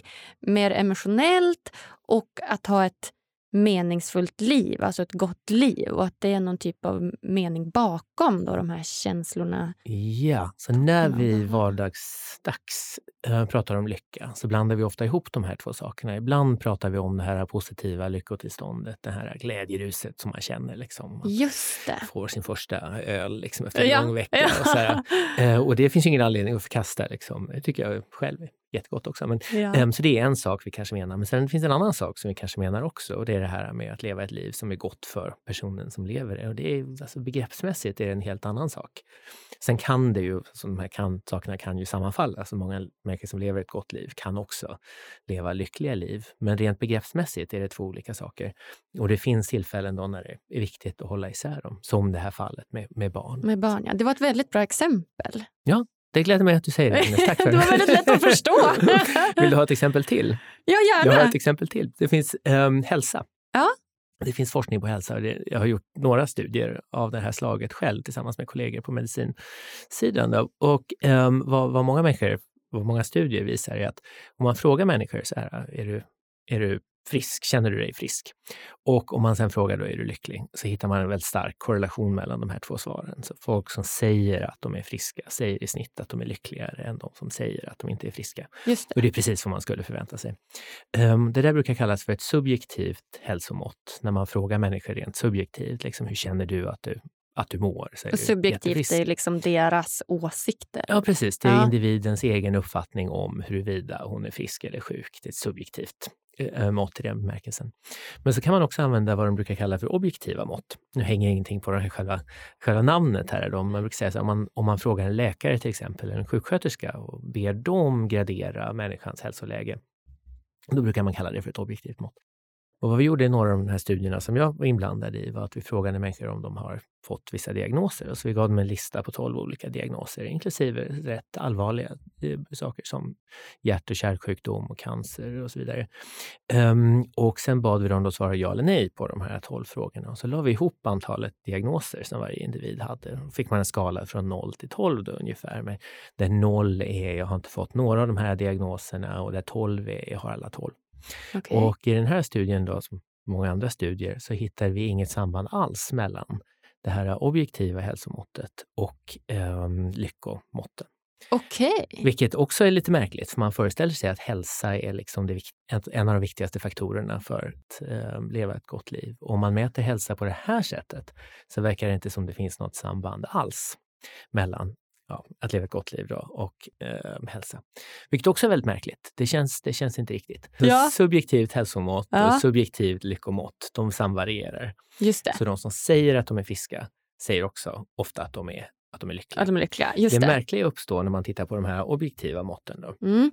mer emotionellt och att ha ett meningsfullt liv, alltså ett gott liv och att det är någon typ av mening bakom då, de här känslorna. ja, så när Ja. vi vardagsdags äh, pratar om lycka så blandar vi ofta ihop de här två sakerna. Ibland pratar vi om det här positiva lyckotillståndet, det här glädjeruset som man känner. Liksom. Man Just det. får sin första öl liksom, efter en Ja. lång vecka. Och, så här. Eh, och det finns ingen anledning att förkasta. Liksom. Det tycker jag själv jättegott också. Men, Ja. Ehm, Så det är en sak vi kanske menar. Men sen finns en annan sak som vi kanske menar också. Och det är det här med att leva ett liv som är gott för personen som lever det. Och det är, alltså, begreppsmässigt är det en helt annan sak. Sen kan det ju, så de här kan, sakerna kan ju sammanfalla. Alltså många människor som lever ett gott liv kan också leva lyckliga liv. Men rent begreppsmässigt är det två olika saker. Och det finns tillfällen då när det är viktigt att hålla isär dem. Som det här fallet med, med barn. Med barn, ja. Det var ett väldigt bra exempel. Det gläder mig att du säger det, Agnes. Tack för Det var väldigt lätt att förstå. Vill du ha ett exempel till? Ja, Jag har gärna. ett exempel till. Det finns um, hälsa. Ja. Det finns forskning på hälsa. och det- Jag har gjort några studier av det här slaget själv tillsammans med kollegor på medicinsidan. Då. Och ehm, vad, vad många människor, vad många studier visar är att om man frågar människor så här, är du, är du frisk? Känner du dig frisk? Och om man sen frågar då, är du lycklig? Så hittar man en väldigt stark korrelation mellan de här två svaren. Så folk som säger att de är friska säger i snitt att de är lyckligare än de som säger att de inte är friska. Just det. Och det är precis vad man skulle förvänta sig. Ehm, det där brukar kallas för ett subjektivt hälsomått. När man frågar människor rent subjektivt, liksom, hur känner du att du, att du mår? Så Och subjektivt är liksom deras åsikter. Ja, precis. Det är Ja. individens egen uppfattning om huruvida hon är frisk eller sjuk. Det är ett subjektivt Eh, eh, mått i den bemärkelsen. Men så kan man också använda vad de brukar kalla för objektiva mått. Nu hänger ingenting på det här själva, själva namnet här. Då. Man brukar säga så här, om, man, om man frågar en läkare till exempel, eller en sjuksköterska och ber dem gradera människans hälsoläge, då brukar man kalla det för ett objektivt mått. Och vad vi gjorde i några av de här studierna som jag var inblandad i var att vi frågade människor om de har fått vissa diagnoser. Och så vi gav dem en lista på 12 olika diagnoser, inklusive rätt allvarliga eh, saker som hjärt och kärlsjukdom och cancer och så vidare. Um, och sen bad vi dem då svara ja eller nej på de här 12 frågorna. Och så la vi ihop antalet diagnoser som varje individ hade. Då fick man en skala från 0 till 12 då, ungefär. Med där 0 är jag har inte fått några av de här diagnoserna och där 12 är jag har alla 12. Okej. Och i den här studien, då, som många andra studier, så hittar vi inget samband alls mellan det här objektiva hälsomåttet och eh, lyckomåtten. Okej. Vilket också är lite märkligt, för man föreställer sig att hälsa är liksom det, en av de viktigaste faktorerna för att eh, leva ett gott liv. Och om man mäter hälsa på det här sättet så verkar det inte som det finns något samband alls mellan ja, att leva ett gott liv då, och eh, hälsa. Vilket också är väldigt märkligt. Det känns, det känns inte riktigt. Ja. Subjektivt hälsomått Ja. och subjektivt lyckomått, de samvarierar. Just det. Så de som säger att de är friska säger också ofta att de är, att de är lyckliga. Att de är lyckliga. Just det det. märkliga uppstår när man tittar på de här objektiva måtten. Då. Mm.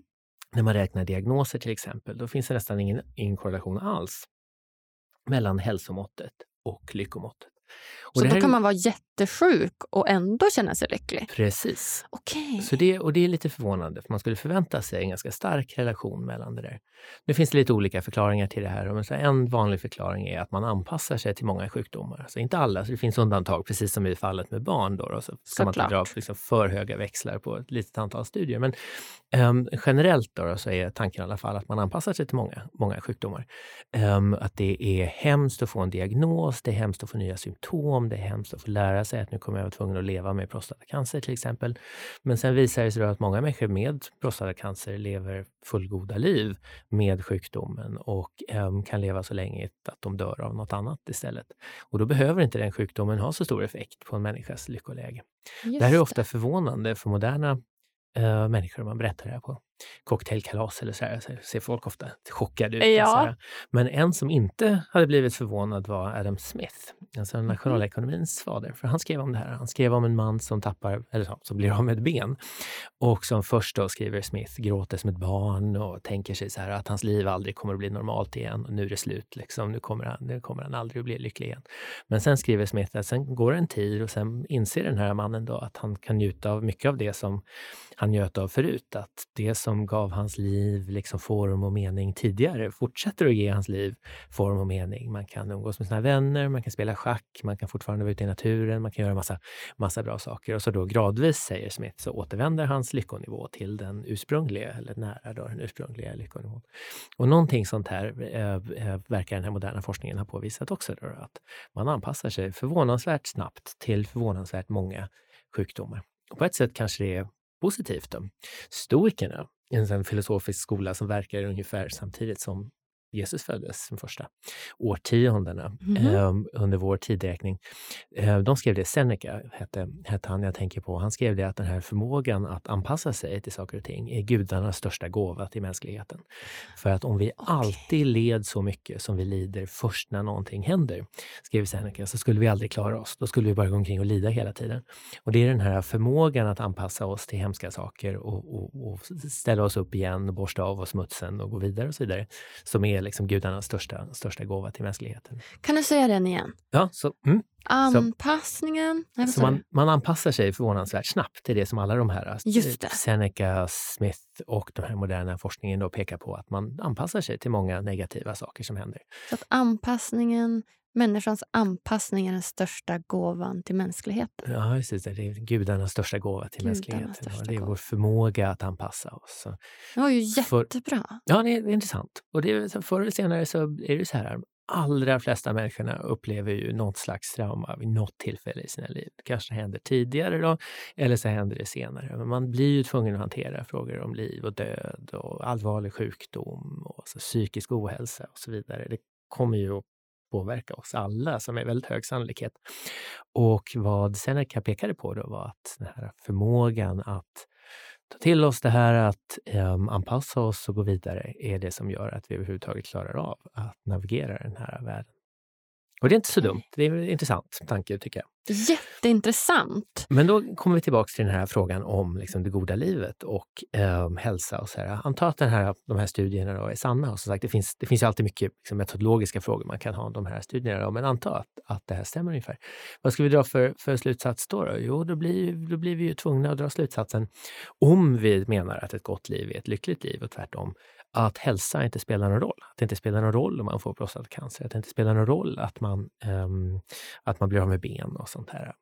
När man räknar diagnoser till exempel, då finns det nästan ingen, ingen korrelation alls mellan hälsomåttet och lyckomåttet. Och så då kan man vara jättesjuk och ändå känna sig lycklig? Precis. Okay. Så det, och det är lite förvånande, för man skulle förvänta sig en ganska stark relation mellan det där. Nu finns det lite olika förklaringar till det här. Men så en vanlig förklaring är att man anpassar sig till många sjukdomar. Alltså inte alla, så det finns undantag, precis som i fallet med barn. Då, då så ska man inte dra liksom för höga växlar på ett litet antal studier. Men um, generellt då, då, så är tanken i alla fall att man anpassar sig till många, många sjukdomar. Um, att det är hemskt att få en diagnos, det är hemskt att få nya symptom, det är hemskt att få lära sig att nu kommer jag vara tvungen att leva med prostatacancer till exempel. Men sen visar det sig att många människor med prostatacancer lever fullgoda liv med sjukdomen och um, kan leva så länge att de dör av något annat istället. Och då behöver inte den sjukdomen ha så stor effekt på en människas lyckoläge. Just det här är ofta förvånande för moderna uh, människor man berättar det här på cocktailkalas eller så, här, så ser folk ofta chockade ut. Ja. Men en som inte hade blivit förvånad var Adam Smith, alltså mhm. nationalekonomins fader. För han skrev om det här. Han skrev om en man som tappar, eller som blir av med ett ben och som först då skriver Smith gråter som ett barn och tänker sig så här att hans liv aldrig kommer att bli normalt igen och nu är det slut. Liksom. Nu, kommer han, nu kommer han aldrig att bli lycklig igen. Men sen skriver Smith att sen går en tid och sen inser den här mannen då att han kan njuta av mycket av det som han njöt av förut. Att det som gav hans liv liksom form och mening tidigare fortsätter att ge hans liv form och mening. Man kan umgås med sina vänner, man kan spela schack, man kan fortfarande vara ute i naturen, man kan göra massa, massa bra saker. Och så då gradvis, säger Smith, så återvänder hans lyckonivå till den ursprungliga, eller nära då, den ursprungliga lyckonivån. Och någonting sånt här äh, verkar den här moderna forskningen ha påvisat också. Då, att man anpassar sig förvånansvärt snabbt till förvånansvärt många sjukdomar. Och på ett sätt kanske det är positivt. Då. Stoikerna, en filosofisk skola som verkar ungefär samtidigt som Jesus föddes, de första årtiondena mm. eh, under vår tidräkning. Eh, de skrev det, Seneca hette, hette han jag tänker på. Han skrev det att den här förmågan att anpassa sig till saker och ting är gudarnas största gåva till mänskligheten. För att om vi okay. alltid led så mycket som vi lider först när någonting händer, skrev Seneca, så skulle vi aldrig klara oss. Då skulle vi bara gå omkring och lida hela tiden. Och det är den här förmågan att anpassa oss till hemska saker och, och, och ställa oss upp igen, borsta av oss smutsen och gå vidare och så vidare, som är liksom gudarnas största, största gåva till mänskligheten. Kan du säga den igen? Ja, så, mm. Anpassningen? Så, så man, man, anpassar sig förvånansvärt snabbt till det som alla de här, Just Seneca, Smith och den här moderna forskningen då pekar på, att man anpassar sig till många negativa saker som händer. Så att anpassningen Människans anpassning är den största gåvan till mänskligheten. Ja, precis. Det är gudarnas största gåva till gudarnas mänskligheten. Ja, det är vår förmåga att anpassa oss. Det var ju jättebra. För, ja, det är, intressant. Och det är, förr eller senare så är det så här, allra flesta människorna upplever ju något slags trauma vid något tillfälle i sina liv. Det kanske händer tidigare då, eller så händer det senare. Men man blir ju tvungen att hantera frågor om liv och död och allvarlig sjukdom och så psykisk ohälsa och så vidare. Det kommer ju att påverka oss alla, som är väldigt hög sannolikhet. Och vad Seneca pekade på då var att den här förmågan att ta till oss det här, att um, anpassa oss och gå vidare, är det som gör att vi överhuvudtaget klarar av att navigera den här världen. Och det är inte så dumt. Det är en intressant tanke, tycker jag. Jätteintressant. Men då kommer vi tillbaka till den här frågan om liksom det goda livet och eh, hälsa. Och så här. Anta att den här, de här studierna då är sanna. Och som sagt, det, finns, det finns alltid mycket liksom, metodologiska frågor man kan ha om de här studierna. Då, men anta att, att det här stämmer ungefär. Vad ska vi dra för, för slutsats då, då? Jo, då blir, då blir vi ju tvungna att dra slutsatsen om vi menar att ett gott liv är ett lyckligt liv och tvärtom att hälsa inte spelar någon roll. Att det inte spelar någon roll om man får prostatacancer. Att det inte spelar någon roll att man, um, att man blir av med ben och sånt här.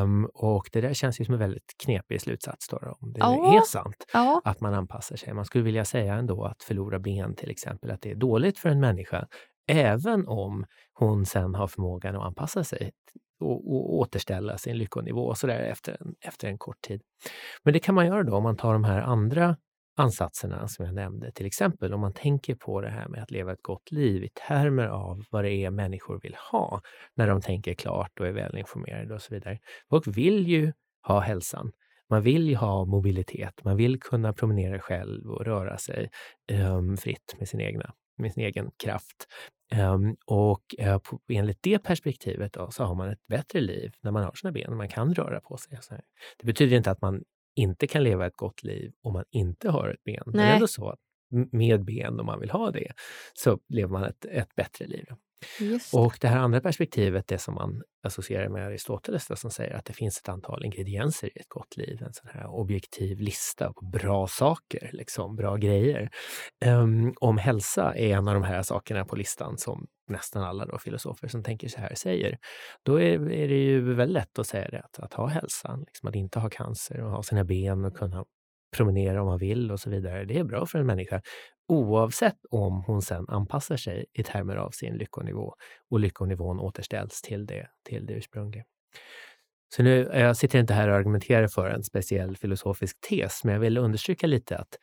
Um, och det där känns ju som en väldigt knepig slutsats då, om det ja. är sant ja. att man anpassar sig. Man skulle vilja säga ändå att förlora ben till exempel, att det är dåligt för en människa, även om hon sen har förmågan att anpassa sig och, och återställa sin lyckonivå och så där efter, en, efter en kort tid. Men det kan man göra då om man tar de här andra ansatserna som jag nämnde. Till exempel om man tänker på det här med att leva ett gott liv i termer av vad det är människor vill ha när de tänker klart och är välinformerade och så vidare. Folk vill ju ha hälsan. Man vill ju ha mobilitet. Man vill kunna promenera själv och röra sig um, fritt med sin, egna, med sin egen kraft. Um, och uh, på, enligt det perspektivet då, så har man ett bättre liv när man har sina ben och man kan röra på sig. Det betyder inte att man inte kan leva ett gott liv om man inte har ett ben. Nej. Men ändå så att med ben, om man vill ha det, så lever man ett, ett bättre liv. Just. Och det här andra perspektivet, det som man associerar med Aristoteles, som säger att det finns ett antal ingredienser i ett gott liv. En sån här objektiv lista på bra saker, liksom, bra grejer. Um, om hälsa är en av de här sakerna på listan som nästan alla då filosofer som tänker så här säger, då är, är det ju väldigt lätt att säga det, att, att ha hälsan, liksom att inte ha cancer och ha sina ben och kunna promenera om man vill och så vidare. Det är bra för en människa oavsett om hon sen anpassar sig i termer av sin lyckonivå och lyckonivån återställs till det, till det ursprungliga. Så nu, jag sitter inte här och argumenterar för en speciell filosofisk tes, men jag vill understryka lite att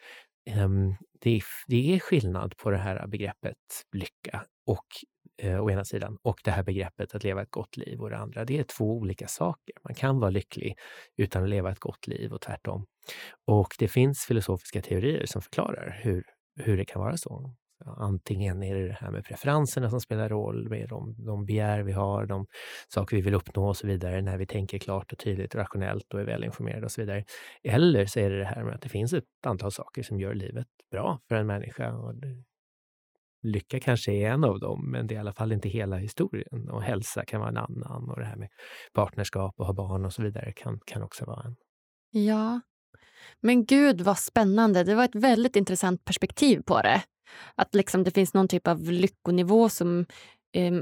um, det, det är skillnad på det här begreppet lycka och eh, å ena sidan och det här begreppet att leva ett gott liv och det andra. Det är två olika saker. Man kan vara lycklig utan att leva ett gott liv och tvärtom. Och det finns filosofiska teorier som förklarar hur, hur det kan vara så. Antingen är det det här med preferenserna som spelar roll, med de, de begär vi har, de saker vi vill uppnå och så vidare, när vi tänker klart och tydligt, rationellt och är välinformerade och så vidare. Eller så är det det här med att det finns ett antal saker som gör livet bra för en människa. Och lycka kanske är en av dem, men det är i alla fall inte hela historien. Och hälsa kan vara en annan och det här med partnerskap och ha barn och så vidare kan, kan också vara en. Ja, men gud vad spännande. Det var ett väldigt intressant perspektiv på det. Att liksom det finns någon typ av lyckonivå som eh,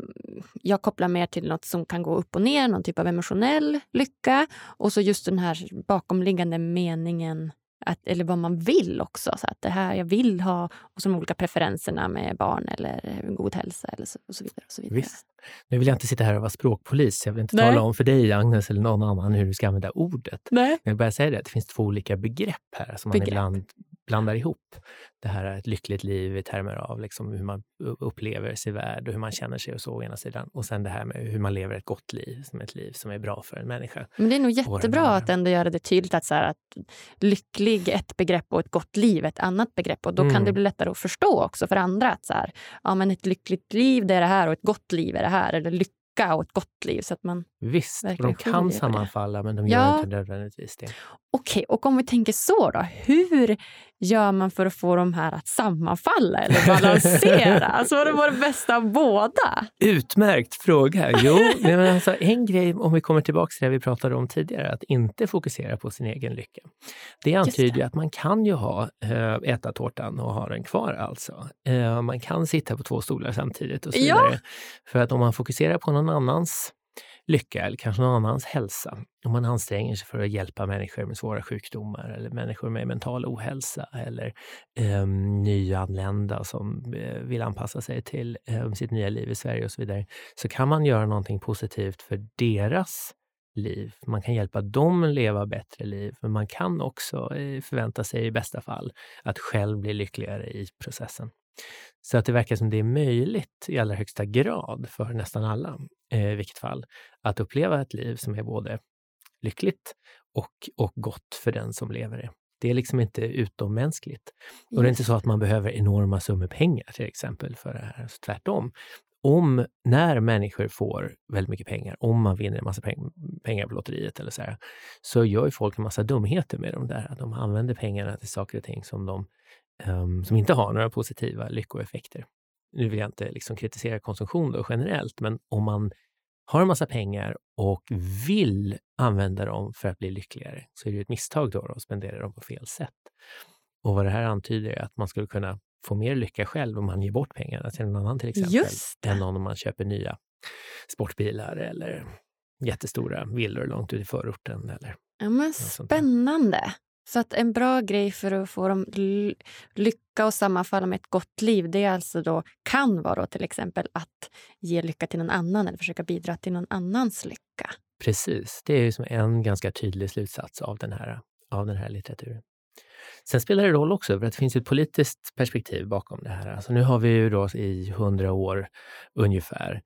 jag kopplar mer till något som kan gå upp och ner, någon typ av emotionell lycka. Och så just den här bakomliggande meningen att, eller vad man vill också. Så att det här jag vill ha och de olika preferenserna med barn eller god hälsa eller så, och så vidare. Och så vidare. Visst. Nu vill jag inte sitta här och vara språkpolis. Jag vill inte Nej. tala om för dig, Agnes, eller någon annan hur du ska använda ordet. Nej. Men jag vill bara säga det, att det finns två olika begrepp här som begrepp. man ibland blandar ihop det här är ett lyckligt liv i termer av liksom hur man upplever sig värld och hur man känner sig och så å ena sidan. Och sen det här med hur man lever ett gott liv, som ett liv som är bra för en människa. Men det är nog jättebra att ändå göra det tydligt att, så här, att lycklig ett begrepp och ett gott liv ett annat begrepp. Och då mm. kan det mm. bli lättare att förstå också för andra att så här, ja, men ett lyckligt liv det är det här och ett gott liv är det här. Eller lyck lycka och ett gott liv. Så att man Visst, de kan sammanfalla men de gör ja. inte nödvändigtvis det. Okej, och om vi tänker så då. Hur gör man för att få de här att sammanfalla eller balansera? alltså vad är det bästa av båda? Utmärkt fråga. Jo, men alltså, en grej om vi kommer tillbaka till det vi pratade om tidigare, att inte fokusera på sin egen lycka. Det antyder ju att man kan ju ha, äh, äta tårtan och ha den kvar alltså. Äh, man kan sitta på två stolar samtidigt och så vidare. Ja. För att om man fokuserar på någon annans lycka eller kanske någon annans hälsa. Om man anstränger sig för att hjälpa människor med svåra sjukdomar eller människor med mental ohälsa eller eh, nyanlända som eh, vill anpassa sig till eh, sitt nya liv i Sverige och så vidare, så kan man göra någonting positivt för deras liv. Man kan hjälpa dem att leva bättre liv, men man kan också eh, förvänta sig i bästa fall att själv bli lyckligare i processen. Så att det verkar som det är möjligt i allra högsta grad för nästan alla, eh, i vilket fall, att uppleva ett liv som är både lyckligt och, och gott för den som lever det. Det är liksom inte utommänskligt. Och det är inte så att man behöver enorma summor pengar till exempel för det här. Så tvärtom. Om, när människor får väldigt mycket pengar, om man vinner en massa peng, pengar på lotteriet eller så här, så gör ju folk en massa dumheter med de där. De använder pengarna till saker och ting som de um, som inte har några positiva lyckoeffekter. Nu vill jag inte liksom kritisera konsumtion då generellt, men om man har en massa pengar och vill använda dem för att bli lyckligare så är det ett misstag då att spendera dem på fel sätt. Och vad det här antyder är att man skulle kunna få mer lycka själv om man ger bort pengarna till någon annan till exempel, än om man köper nya sportbilar eller jättestora villor långt ut i förorten. Eller ja, men spännande! Så att en bra grej för att få dem lycka och sammanfalla med ett gott liv det är alltså då, kan vara då till exempel att ge lycka till någon annan eller försöka bidra till någon annans lycka. Precis, det är ju som en ganska tydlig slutsats av den här, av den här litteraturen. Sen spelar det roll också, för att det finns ett politiskt perspektiv bakom det här. Alltså nu har vi ju då i hundra år ungefär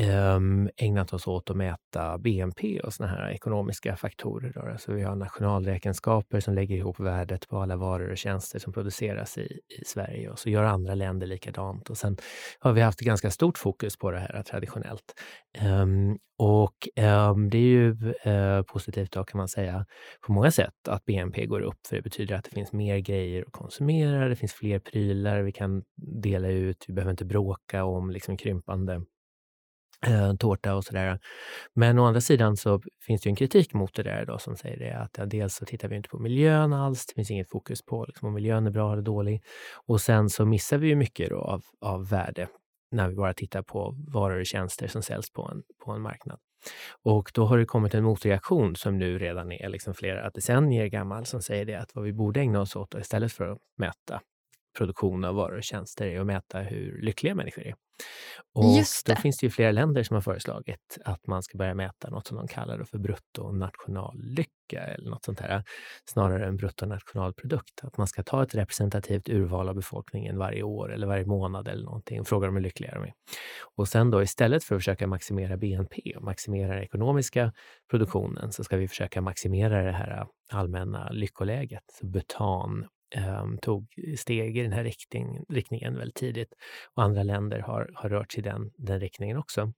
Ehm, ägnat oss åt att mäta BNP och såna här ekonomiska faktorer. Då. Alltså vi har nationalräkenskaper som lägger ihop värdet på alla varor och tjänster som produceras i, i Sverige och så gör andra länder likadant. Och sen har vi haft ganska stort fokus på det här traditionellt. Um, och um, det är ju uh, positivt då kan man säga på många sätt att BNP går upp, för det betyder att det finns mer grejer att konsumera, det finns fler prylar vi kan dela ut, vi behöver inte bråka om liksom krympande Eh, tårta och sådär. Men å andra sidan så finns det en kritik mot det där då som säger det att ja, dels så tittar vi inte på miljön alls, det finns inget fokus på liksom, om miljön är bra eller dålig. Och sen så missar vi ju mycket då av, av värde när vi bara tittar på varor och tjänster som säljs på en, på en marknad. Och då har det kommit en motreaktion som nu redan är liksom flera decennier gammal som säger det att vad vi borde ägna oss åt istället för att mäta produktion av varor och tjänster är att mäta hur lyckliga människor är. Och Just det. då finns det ju flera länder som har föreslagit att man ska börja mäta något som de kallar för bruttonationallycka eller något sånt här, snarare än bruttonationalprodukt. Att man ska ta ett representativt urval av befolkningen varje år eller varje månad eller någonting och fråga dem hur lyckliga de är. Och sen då istället för att försöka maximera BNP och maximera den ekonomiska produktionen så ska vi försöka maximera det här allmänna lyckoläget, butan um, tog steg i den här riktning, riktningen väldigt tidigt. Och andra länder har, har rört sig i den, den riktningen också.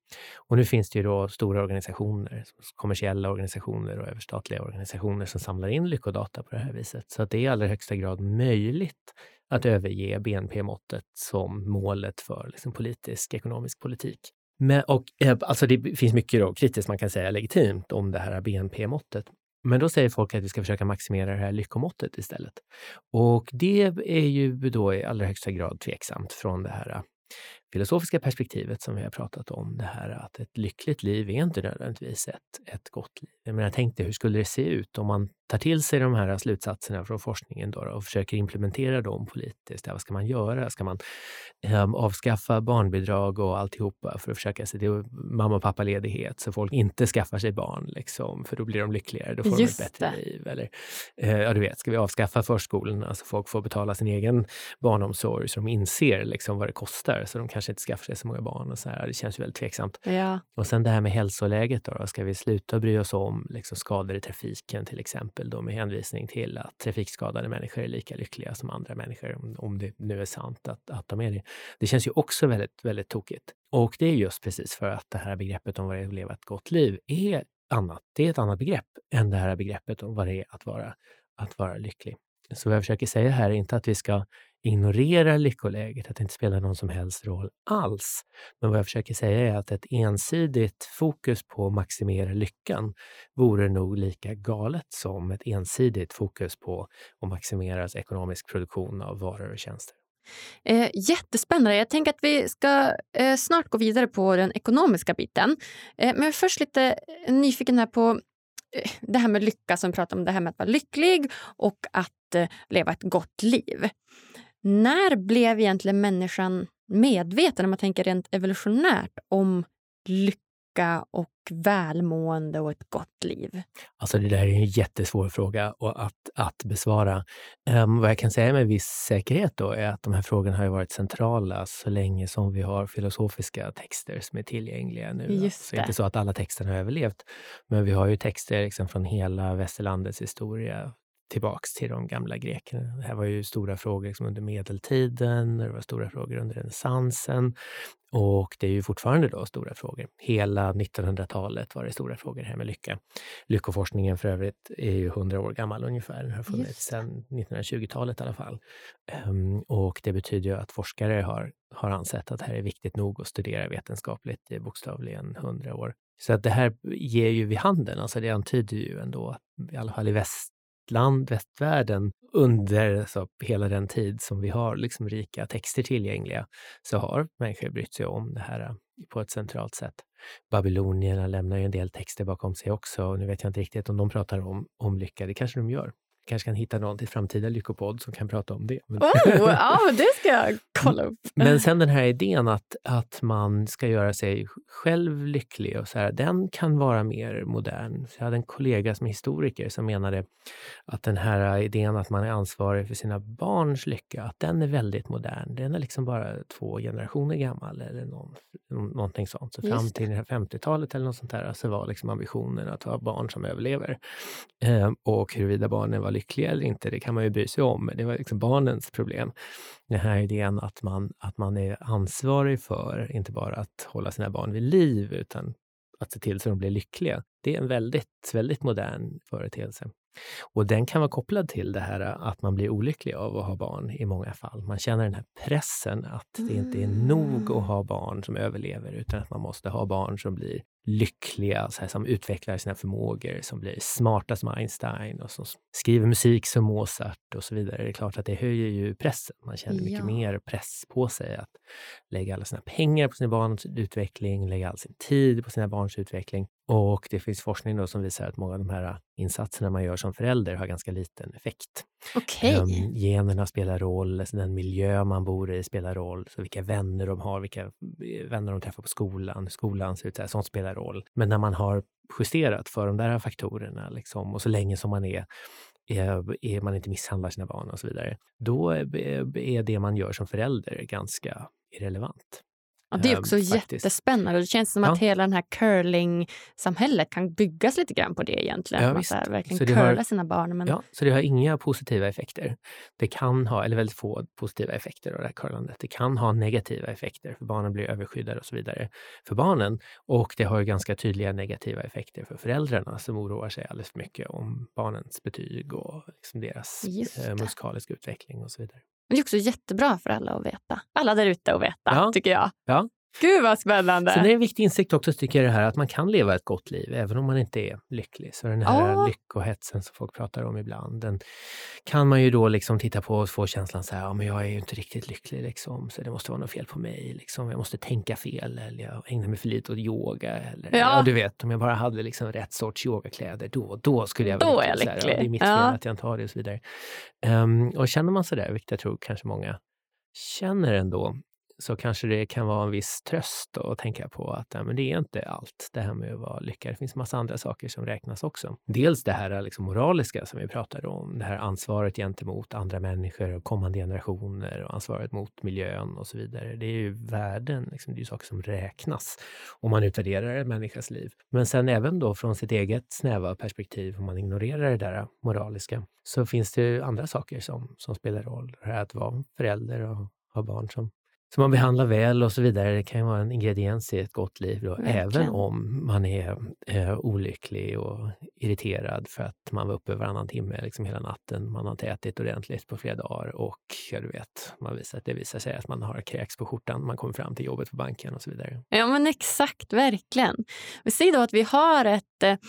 Och nu finns det ju då stora organisationer, kommersiella organisationer och överstatliga organisationer som samlar in lyckodata på det här viset. Så att det är i allra högsta grad möjligt att överge BNP-måttet som målet för liksom, politisk ekonomisk politik. Men, och, eh, alltså det finns mycket då, kritiskt man kan säga legitimt om det här BNP-måttet. Men då säger folk att vi ska försöka maximera det här lyckomåttet istället. Och det är ju då i allra högsta grad tveksamt från det här äh, filosofiska perspektivet som vi har pratat om, det här att ett lyckligt liv är inte nödvändigtvis ett, ett gott liv. Jag menar, tänk dig, hur skulle det se ut om man tar till sig de här slutsatserna från forskningen då, och försöker implementera dem politiskt? Vad ska man göra? Ska man um, avskaffa barnbidrag och alltihopa för att försöka se till mamma och pappaledighet så folk inte skaffar sig barn, liksom, för då blir de lyckligare, då får Just de ett bättre det. liv. Eller, uh, ja, du vet, ska vi avskaffa förskolorna så folk får betala sin egen barnomsorg så de inser liksom, vad det kostar, så de kanske inte skaffar sig så många barn. Och så här. Det känns ju väldigt tveksamt. Ja. Och sen det här med hälsoläget. Då, då. Ska vi sluta bry oss om liksom, skador i trafiken till exempel, då, med hänvisning till att trafikskadade människor är lika lyckliga som andra människor, om, om det nu är sant att, att de är det. Det känns ju också väldigt, väldigt tokigt. Och det är just precis för att det här begreppet om vad det är att leva ett gott liv är annat. Det är ett annat begrepp än det här begreppet om vad det är att vara, att vara lycklig. Så vad jag försöker säga här är inte att vi ska ignorera lyckoläget, att det inte spelar någon som helst roll alls. Men vad jag försöker säga är att ett ensidigt fokus på att maximera lyckan vore nog lika galet som ett ensidigt fokus på att maximera ekonomisk produktion av varor och tjänster. Eh, jättespännande. Jag tänker att vi ska eh, snart gå vidare på den ekonomiska biten. Eh, men jag är först lite nyfiken här på eh, det här med lycka som vi pratar om, det här med att vara lycklig och att eh, leva ett gott liv. När blev egentligen människan medveten, om man tänker rent evolutionärt, om lycka och välmående och ett gott liv? Alltså det där är en jättesvår fråga att, att besvara. Um, vad jag kan säga med viss säkerhet då är att de här frågorna har varit centrala så länge som vi har filosofiska texter som är tillgängliga nu. Just alltså, inte så att alla texterna har överlevt, men vi har ju texter liksom från hela västerlandets historia tillbaks till de gamla grekerna. Det här var ju stora frågor liksom under medeltiden, det var stora frågor under renässansen och det är ju fortfarande då stora frågor. Hela 1900-talet var det stora frågor här med lycka. Lyckoforskningen för övrigt är ju 100 år gammal ungefär, den har funnits sedan 1920-talet i alla fall. Um, och det betyder ju att forskare har, har ansett att det här är viktigt nog att studera vetenskapligt i bokstavligen 100 år. Så att det här ger ju vid handen, alltså det antyder ju ändå att i alla fall i väst land, västvärlden, under så, hela den tid som vi har liksom rika texter tillgängliga, så har människor brytt sig om det här eh, på ett centralt sätt. Babylonierna lämnar ju en del texter bakom sig också. Och nu vet jag inte riktigt om de pratar om, om lycka. Det kanske de gör kanske kan hitta någon till framtida Lyckopodd som kan prata om det. Oh, ja, det ska jag kolla upp. Men sen den här idén att, att man ska göra sig själv lycklig, och så här, den kan vara mer modern. Jag hade en kollega som är historiker som menade att den här idén att man är ansvarig för sina barns lycka, att den är väldigt modern. Den är liksom bara två generationer gammal eller någon, någonting sånt. Så fram till 50-talet eller något sånt där så var liksom ambitionen att ha barn som överlever. Eh, och huruvida barnen var lyckliga eller inte, det kan man ju bry sig om. Det var liksom barnens problem. Den här idén att man, att man är ansvarig för, inte bara att hålla sina barn vid liv, utan att se till så att de blir lyckliga. Det är en väldigt, väldigt modern företeelse. Och den kan vara kopplad till det här att man blir olycklig av att ha barn i många fall. Man känner den här pressen att det inte är nog att Mm. ha barn som överlever utan att man måste ha barn som blir lyckliga, så här, som utvecklar sina förmågor, som blir smarta som Einstein och som skriver musik som Mozart och så vidare. Det är klart att det höjer ju pressen. Man känner mycket Ja. mer press på sig att lägga alla sina pengar på sina barns utveckling, lägga all sin tid på sina barns utveckling. Och det finns forskning då som visar att många av de här insatserna man gör som förälder har ganska liten effekt. Okay. Um, ehm, generna spelar roll, alltså den miljö man bor i spelar roll, så vilka vänner de har, vilka eh, vänner de träffar på skolan, hur skolan ser ut, så här, sånt spelar roll. Men när man har justerat för de där faktorerna liksom, och så länge som man är är, är man inte misshandlar sina barn och så vidare, då är är det man gör som förälder ganska irrelevant. Ja, det är Ehm, också faktiskt. jättespännande. Det känns som Ja. att hela den här curling-samhället kan byggas lite grann på det egentligen. Ja, Att man så här verkligen Så det har- curla sina barn. Men... Ja, så det har inga positiva effekter. Det kan ha, eller väldigt få positiva effekter av det här curlandet. Det kan ha negativa effekter, för barnen blir överskyddade och så vidare för barnen. Och det har ju ganska tydliga negativa effekter för föräldrarna som oroar sig alldeles för mycket om barnens betyg och liksom deras eh, musikaliska utveckling och så vidare. Men det är också jättebra för alla att veta. Alla där ute att veta, Ja. tycker jag. Ja. Gud vad spännande! Sen är det en viktig insikt också tycker jag det här att man kan leva ett gott liv även om man inte är lycklig. Så den här Ja. lyckohetsen som folk pratar om ibland, den kan man ju då liksom titta på och få känslan så här, ja men jag är ju inte riktigt lycklig liksom, så det måste vara något fel på mig. Liksom. Jag måste tänka fel eller jag ägnar mig för lite åt yoga. Eller, Ja. ja. du vet, om jag bara hade liksom rätt sorts yogakläder, då, då skulle jag Då vara är jag lycklig. Ja, det är mitt Ja. fel att jag inte har det och så vidare. Ehm, och känner man så där, vilket jag tror kanske många känner ändå, så kanske det kan vara en viss tröst att tänka på att ja, men det är inte allt det här med att vara lyckad. Det finns massa andra saker som räknas också. Dels det här liksom moraliska som vi pratade om, det här ansvaret gentemot andra människor och kommande generationer och ansvaret mot miljön och så vidare. Det är ju värden, liksom, det är ju saker som räknas om man utvärderar en människas liv. Men sen även då från sitt eget snäva perspektiv, om man ignorerar det där moraliska, så finns det ju andra saker som, som spelar roll. Det här att vara förälder och ha barn som som man behandlar väl och så vidare. Det kan ju vara en ingrediens i ett gott liv, då, även om man är eh, olycklig och irriterad för att man var uppe varannan timme liksom hela natten. Man har inte ätit ordentligt på flera dagar och ja, du vet, man visar, det visar sig att man har kräks på skjortan. Man kommer fram till jobbet på banken och så vidare. Ja, men exakt, verkligen. Vi säger då att vi har ett...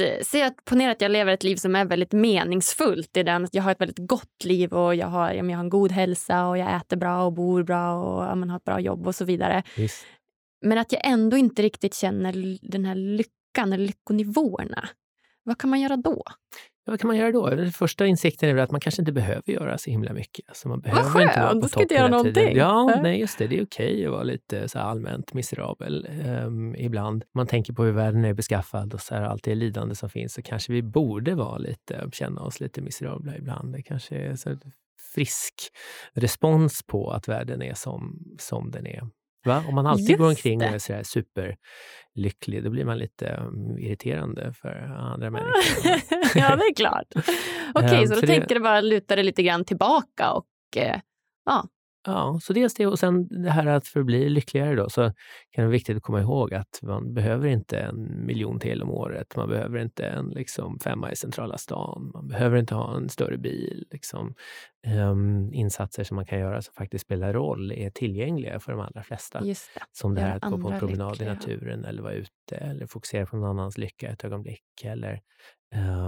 eh, Att, säg att, ponera att jag lever ett liv som är väldigt meningsfullt. I den att jag har ett väldigt gott liv och jag har, jag har en god hälsa och jag äter bra och bor bra och men har ett bra jobb och så vidare. Visst. Men att jag ändå inte riktigt känner den här lyckan eller lyckonivåerna. Vad kan man göra då? Ja, vad kan man göra då? Den första insikten är väl att man kanske inte behöver göra så himla mycket. Alltså man behöver skönt, inte vara på då ska inte göra hela tiden. någonting. Ja, Nej. nej, just det. Det är okej att vara lite så allmänt miserabel um, ibland. Man tänker på hur världen är beskaffad och så här, allt det lidande som finns så kanske vi borde vara lite, känna oss lite miserabla ibland. Det kanske är så frisk respons på att världen är som, som den är. Va? Om man alltid går Just omkring och är så här superlycklig, då blir man lite um, irriterande för andra människor. ja, det är klart. Okej, Ehm, så då det- tänker du bara luta det lite grann tillbaka och eh, ja, Ja, så dels det och sen det här att för att bli lyckligare då så kan det vara viktigt att komma ihåg att man behöver inte en miljon till om året. Man behöver inte en liksom, femma i centrala stan. Man behöver inte ha en större bil. Liksom. Ehm, insatser som man kan göra som faktiskt spelar roll är tillgängliga för de allra flesta. det. Som det här att gå på en promenad lyckliga. i naturen eller vara ute eller fokusera på någon annans lycka ett ögonblick eller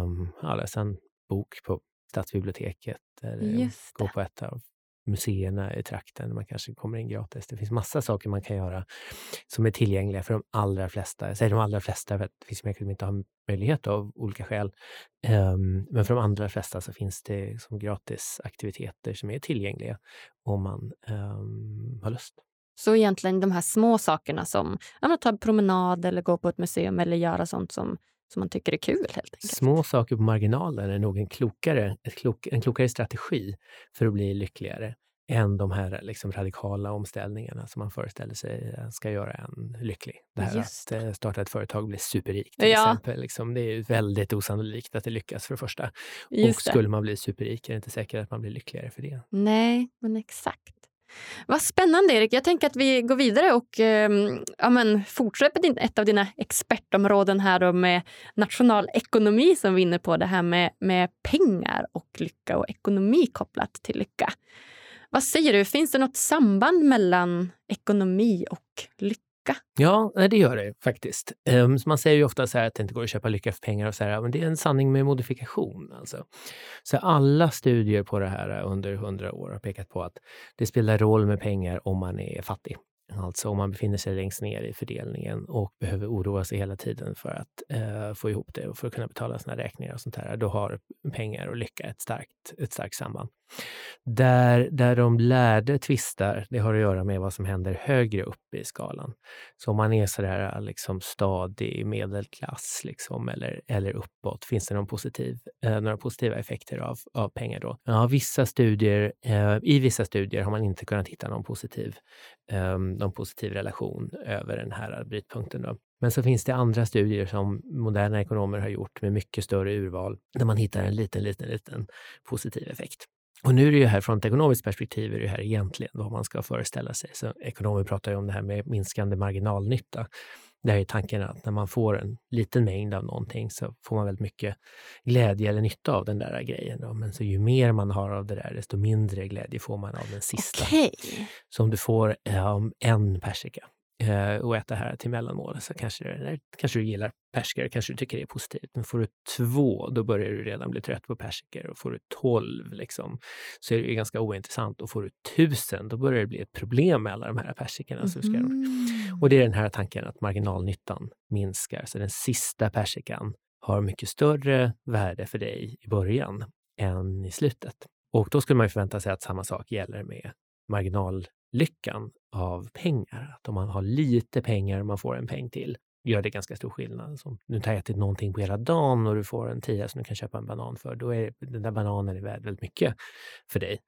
um, ja, läsa en bok på stadsbiblioteket eller gå på ett av museerna i trakten. Man kanske kommer in gratis. Det finns massa saker man kan göra som är tillgängliga för de allra flesta. Jag säger de allra flesta för det finns människor som inte har möjlighet av olika skäl. Ehm, men för de allra flesta så finns det som gratis aktiviteter som är tillgängliga om man ehm, har lust. Så egentligen de här små sakerna som att ta en promenad eller gå på ett museum eller göra sånt som, som man tycker är kul helt enkelt. Små saker på marginalen är nog en klokare, klok, en klokare strategi för att bli lyckligare än de här liksom radikala omställningarna som man föreställer sig eh, ska göra en lycklig. Det här Just att eh, starta ett företag och bli superrik till Ja. exempel. Liksom, det är väldigt osannolikt att det lyckas för det första. och Just det. skulle man bli superrik är det inte säkert att man blir lyckligare för det. Nej, men exakt. Vad spännande Erik. Jag tänker att vi går vidare och eh, ja, men, fortsätter ett av dina expertområden här då med nationalekonomi som vi är inne på. Det här med, med pengar och lycka och ekonomi kopplat till lycka. Vad säger du, finns det något samband mellan ekonomi och lycka? Ja, det gör det faktiskt. Ehm, man säger ju ofta så att det inte går att köpa lycka för pengar, och så här, men det är en sanning med modifikation. Alltså. Så alla studier på det här under hundra år har pekat på att det spelar roll med pengar om man är fattig. Alltså om man befinner sig längst ner i fördelningen och behöver oroa sig hela tiden för att eh, få ihop det och för att kunna betala sina räkningar och sånt här, då har pengar och lycka ett starkt, ett starkt samband. Där, där de lärde tvistar, det har att göra med vad som händer högre upp i skalan. Så om man är sådär liksom stadig medelklass liksom, eller, eller uppåt, finns det någon positiv, eh, några positiva effekter av, av pengar då? Ja, vissa studier, eh, I vissa studier har man inte kunnat hitta någon positiv, eh, någon positiv relation över den här brytpunkten. Då. Men så finns det andra studier som moderna ekonomer har gjort med mycket större urval, där man hittar en liten, liten, liten positiv effekt. Och nu är det ju här från ett ekonomiskt perspektiv är det här egentligen vad man ska föreställa sig. Så ekonomer pratar ju om det här med minskande marginalnytta. Där är tanken att när man får en liten mängd av någonting så får man väldigt mycket glädje eller nytta av den där grejen. Men så ju mer man har av det där, desto mindre glädje får man av den sista. Okay. Så om du får um, en persika eh, och äta här till mellanmål så kanske, kanske du gillar persikor, kanske du tycker det är positivt. Men får du två, då börjar du redan bli trött på persikor. Och får du tolv liksom, så är det ganska ointressant. Och får du tusen, då börjar det bli ett problem med alla de här persikorna. Mm. Och det är den här tanken att marginalnyttan minskar. Så den sista persikan har mycket större värde för dig i början än i slutet. Och då skulle man förvänta sig att samma sak gäller med marginallyckan av pengar. Att om man har lite pengar och man får en peng till, gör det ganska stor skillnad. Så nu har ätit någonting på hela dagen och du får en tia som du kan köpa en banan för, då är den där bananen är värd väldigt mycket för dig.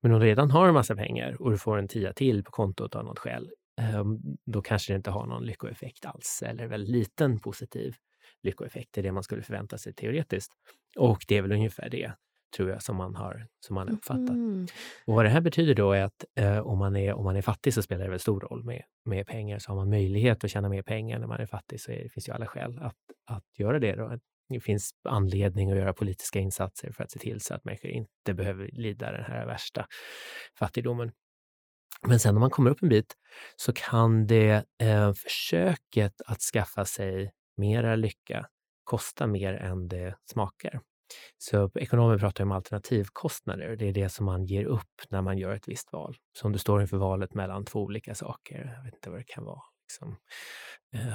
Men om du redan har en massa pengar och du får en tia till på kontot av något skäl, ehm, då kanske det inte har någon lyckoeffekt alls, eller väldigt liten positiv lyckoeffekt. Det är det man skulle förvänta sig teoretiskt. Och det är väl ungefär det tror jag, som man har som man uppfattat. Mm. Och vad det här betyder då är att eh, om, man är, om man är fattig så spelar det väldigt stor roll med, med pengar. Så har man möjlighet att tjäna mer pengar när man är fattig så är, det finns ju alla skäl att, att göra det. Då. Det finns anledning att göra politiska insatser för att se till så att människor inte behöver lida den här värsta fattigdomen. Men sen när man kommer upp en bit så kan det eh, försöket att skaffa sig mera lycka kosta mer än det smakar. Så ekonomer pratar om alternativkostnader. Det är det som man ger upp när man gör ett visst val. Så om du står inför valet mellan två olika saker, jag vet inte vad det kan vara. Liksom.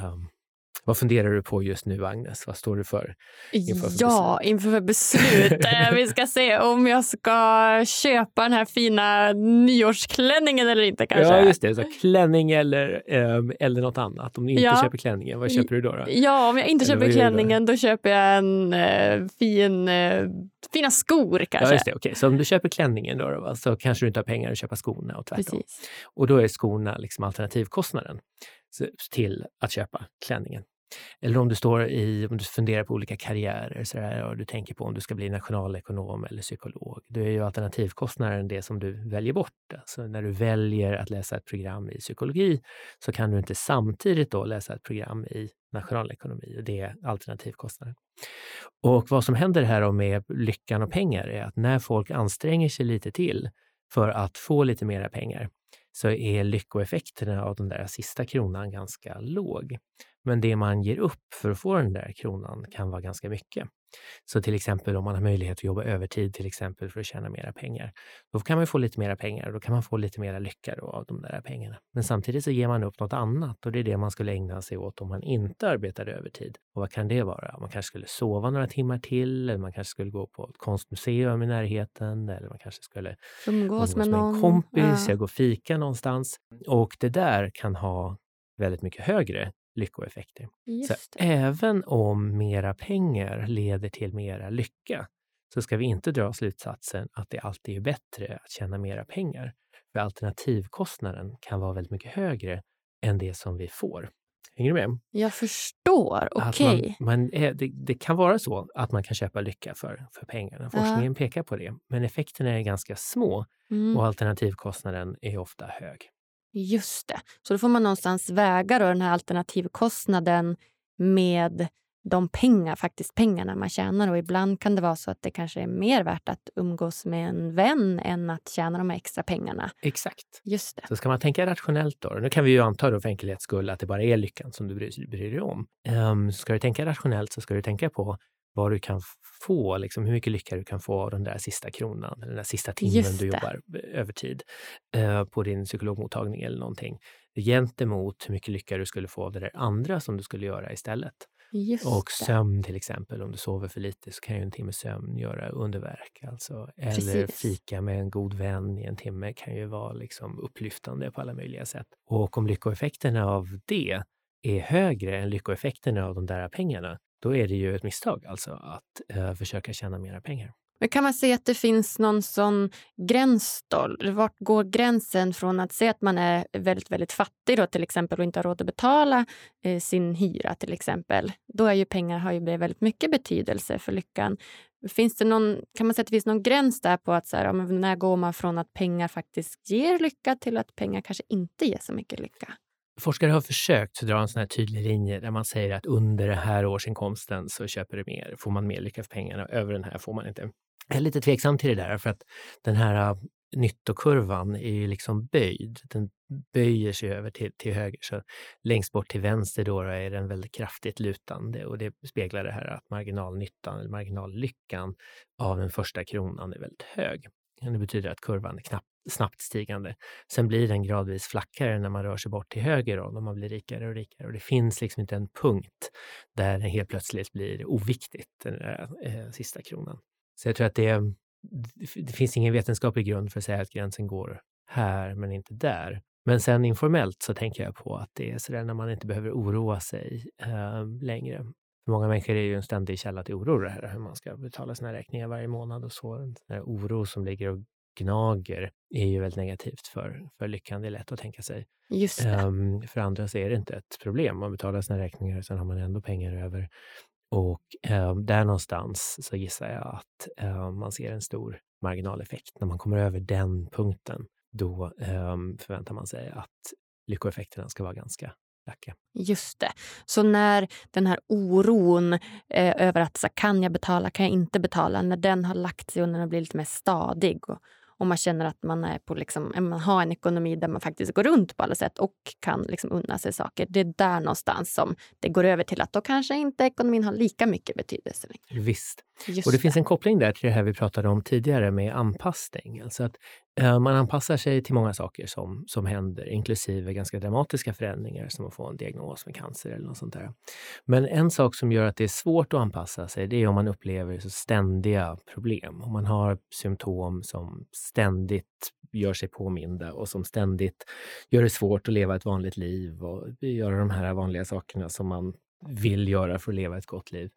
Um, vad funderar du på just nu, Agnes? Vad står du för? Inför för ja, beslut? inför beslut. Eh, vi ska se om jag ska köpa den här fina nyårsklänningen eller inte. kanske. Ja, just det. Så klänning eller, um, eller något annat. Om du inte ja. köper klänningen, vad köper du då? då? Ja, om jag inte eller köper klänningen, då? då? köper jag en uh, fin, uh, fina skor kanske. Ja, just det. Okay. Så om du köper klänningen då, då så kanske du inte har pengar att köpa skorna och tvärtom. Precis. Och då är skorna liksom alternativkostnaden till att köpa klänningen. Eller om du, står i, om du funderar på olika karriärer så där, och du tänker på om du ska bli nationalekonom eller psykolog. Då är ju alternativkostnaden det som du väljer bort. Alltså när du väljer att läsa ett program i psykologi så kan du inte samtidigt då läsa ett program i nationalekonomi och det är alternativkostnaden. Och vad som händer här med lyckan och pengar är att när folk anstränger sig lite till för att få lite mera pengar så är lyckoeffekterna av den där sista kronan ganska låg. Men det man ger upp för att få den där kronan kan vara ganska mycket. Så till exempel om man har möjlighet att jobba övertid till exempel för att tjäna mera pengar. Då kan man få lite mera pengar och då kan man få lite mera lycka av de där pengarna. Men samtidigt så ger man upp något annat och det är det man skulle ägna sig åt om man inte arbetade övertid. Och vad kan det vara? Man kanske skulle sova några timmar till eller man kanske skulle gå på ett konstmuseum i närheten eller man kanske skulle umgås med, med någon. en kompis, ja. gå och fika någonstans. Och det där kan ha väldigt mycket högre lyckoeffekter. Så även om mera pengar leder till mera lycka så ska vi inte dra slutsatsen att det alltid är bättre att tjäna mera pengar. För alternativkostnaden kan vara väldigt mycket högre än det som vi får. Hänger du med? Jag förstår. Okej. Okay. Man, man, det, det, kan vara så att man kan köpa lycka för, för pengarna. Forskningen ja. pekar på det. Men effekterna är ganska små mm. och alternativkostnaden är ofta hög. Just det. Så då får man någonstans väga då den här alternativkostnaden med de pengar, faktiskt pengarna man tjänar. Och ibland kan det vara så att det kanske är mer värt att umgås med en vän än att tjäna de extra pengarna. Exakt. Just det. Så ska man tänka rationellt då, nu kan vi ju anta då för enkelhets skull att det bara är lyckan som du bryr, bryr dig om. Um, ska du tänka rationellt så ska du tänka på vad du kan få, liksom hur mycket lycka du kan få av den där sista kronan, den där sista timmen du jobbar övertid eh, på din psykologmottagning eller någonting. Gentemot hur mycket lycka du skulle få av det där andra som du skulle göra istället. Just och sömn till exempel, om du sover för lite så kan ju en timme sömn göra underverk. Alltså. Eller Precis. fika med en god vän i en timme kan ju vara liksom upplyftande på alla möjliga sätt. Och om lyckoeffekterna av det är högre än lyckoeffekterna av de där pengarna, då är det ju ett misstag alltså att eh, försöka tjäna mera pengar. Men kan man se att det finns någon sån gräns då? Vart går gränsen från att säga att man är väldigt, väldigt fattig då till exempel och inte har råd att betala eh, sin hyra till exempel. Då är ju pengar har ju väldigt mycket betydelse för lyckan. Finns det någon, kan man säga att det finns någon gräns där på att så här, när går man från att pengar faktiskt ger lycka till att pengar kanske inte ger så mycket lycka? Forskare har försökt dra en sån här tydlig linje där man säger att under den här årsinkomsten så köper du mer, får man mer lycka för pengarna, över den här får man inte. Jag är lite tveksam till det där för att den här äh, nyttokurvan är ju liksom böjd. Den böjer sig över till, till höger. Så längst bort till vänster då är den väldigt kraftigt lutande och det speglar det här att marginalnyttan eller marginallyckan av den första kronan är väldigt hög. Det betyder att kurvan är knappt, snabbt stigande. Sen blir den gradvis flackare när man rör sig bort till höger och man blir rikare och rikare. Och det finns liksom inte en punkt där den helt plötsligt blir oviktigt, den där, eh, sista kronan. Så jag tror att det, det finns ingen vetenskaplig grund för att säga att gränsen går här men inte där. Men sen informellt så tänker jag på att det är sådär när man inte behöver oroa sig eh, längre. För många människor är ju en ständig källa till oro det här hur man ska betala sina räkningar varje månad och så. Den här oro som ligger och gnager är ju väldigt negativt för, för lyckan. Det är lätt att tänka sig. Um, för andra så är det inte ett problem. Man betalar sina räkningar och sen har man ändå pengar över. Och eh, där någonstans så gissar jag att eh, man ser en stor marginaleffekt. När man kommer över den punkten, då förväntar man sig att lyckoeffekterna ska vara ganska lacka. Just det. Så när den här oron eh, över att så, kan jag betala, kan jag inte betala, när den har lagt sig och när den blir lite mer stadig och om man känner att man, är på liksom, man har en ekonomi där man faktiskt går runt på alla sätt och kan liksom unna sig saker. Det är där någonstans som det går över till att då kanske inte ekonomin har lika mycket betydelse längre. Visst. Just och det, det, finns en koppling där till det här vi pratade om tidigare med anpassning. Alltså att eh, man anpassar sig till många saker som, som händer, inklusive ganska dramatiska förändringar som att få en diagnos med cancer eller något sånt där. Men en sak som gör att det är svårt att anpassa sig, det är om man upplever så ständiga problem. Om man har symptom som ständigt gör sig påminda och som ständigt gör det svårt att leva ett vanligt liv och göra de här vanliga sakerna som man vill göra för att leva ett gott liv,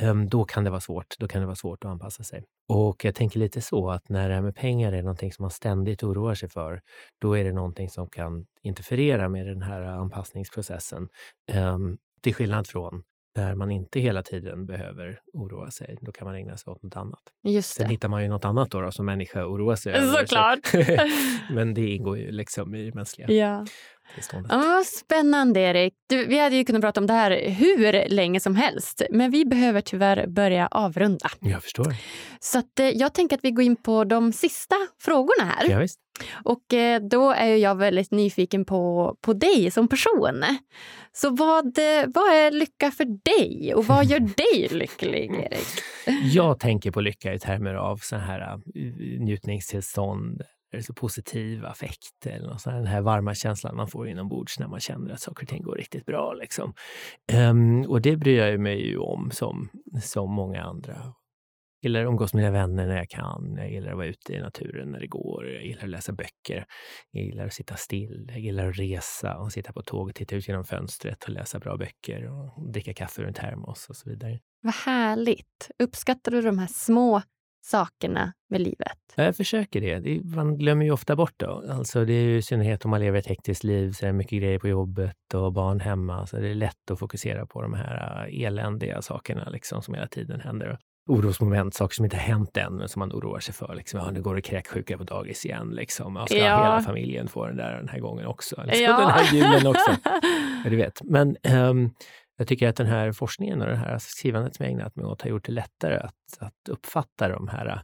ehm, då kan det vara svårt. Då kan det vara svårt att anpassa sig. Och jag tänker lite så att när det här med pengar är någonting som man ständigt oroar sig för, då är det någonting som kan interferera med den här anpassningsprocessen. Ehm, till skillnad från där man inte hela tiden behöver oroa sig. Då kan man ägna sig åt något annat. Just Sen hittar man ju något annat då, då som människa oroar sig över. Såklart! Men det ingår ju liksom i mänskliga ja. Tillståndet. Ja, vad spännande, Erik. Du, vi hade ju kunnat prata om det här hur länge som helst, men vi behöver tyvärr börja avrunda. Jag förstår. Så att, eh, jag tänker att vi går in på de sista frågorna här. Ja, visst. Och eh, då är jag väldigt nyfiken på, på dig som person. Så vad, vad är lycka för dig och vad gör dig lycklig, Erik? Jag tänker på lycka i termer av så här njutningstillstånd, eller så positiv affekt eller något sånt, den här varma känslan man får inombords när man känner att saker och ting går riktigt bra. Liksom. Um, och det bryr jag mig ju om som, som många andra Jag gillar att umgås med mina vänner när jag kan. Jag gillar att vara ute i naturen när det går. Jag gillar att läsa böcker. Jag gillar att sitta still. Jag gillar att resa och sitta på tåg och titta ut genom fönstret och läsa bra böcker och dricka kaffe ur en termos och så vidare. Vad härligt! Uppskattar du de här små sakerna med livet? Jag försöker det. Man glömmer ju ofta bort det. Alltså det är ju i synnerhet om man lever ett hektiskt liv, så är det mycket grejer på jobbet och barn hemma. Så det är lätt att fokusera på de här äh, eländiga sakerna liksom, som hela tiden händer. Orosmoment, saker som inte har hänt än, men som man oroar sig för. Liksom, ja, nu går det kräksjuka på dagis igen. Liksom. Ja, ska ja. hela familjen få den där den här gången också? Liksom, ja. Den här julen också. Du vet. Men um, jag tycker att den här forskningen och det här skrivandet som jag ägnat mig åt har gjort det lättare att, att uppfatta de här äh,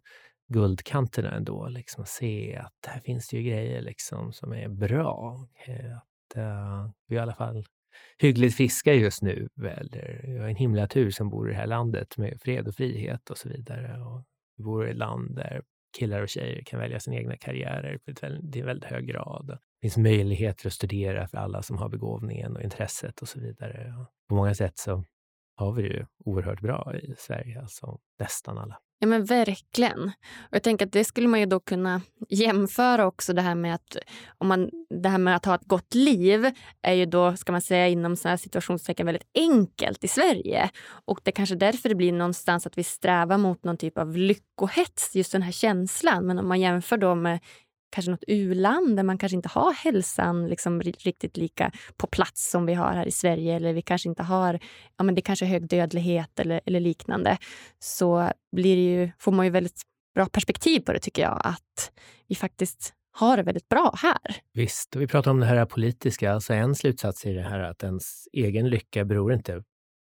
guldkanterna ändå. Liksom se att här finns det ju grejer liksom som är bra. Eh, att, uh, vi i alla fall hyggligt friska just nu. Eller vi har en himla tur som bor i det här landet med fred och frihet och så vidare. Och vi bor i ett land där killar och tjejer kan välja sina egna karriärer till en väldigt hög grad. Det finns möjligheter att studera för alla som har begåvningen och intresset och så vidare. På många sätt så har vi det ju oerhört bra i Sverige, alltså nästan alla. Ja men verkligen. Och jag tänker att det skulle man ju då kunna jämföra också det här med att om man, det här med att ha ett gott liv är ju då, ska man säga inom sådana situationstecken väldigt enkelt i Sverige. Och det är kanske därför det blir någonstans att vi strävar mot någon typ av lyckohets, just den här känslan. Men om man jämför då med kanske något u-land där man kanske inte har hälsan liksom riktigt lika på plats som vi har här i Sverige eller vi kanske inte har, ja men det kanske är hög dödlighet eller, eller liknande, så blir det ju, får man ju väldigt bra perspektiv på det tycker jag, att vi faktiskt har det väldigt bra här. Visst, och vi pratar om det här politiska. Alltså en slutsats i det här att ens egen lycka beror inte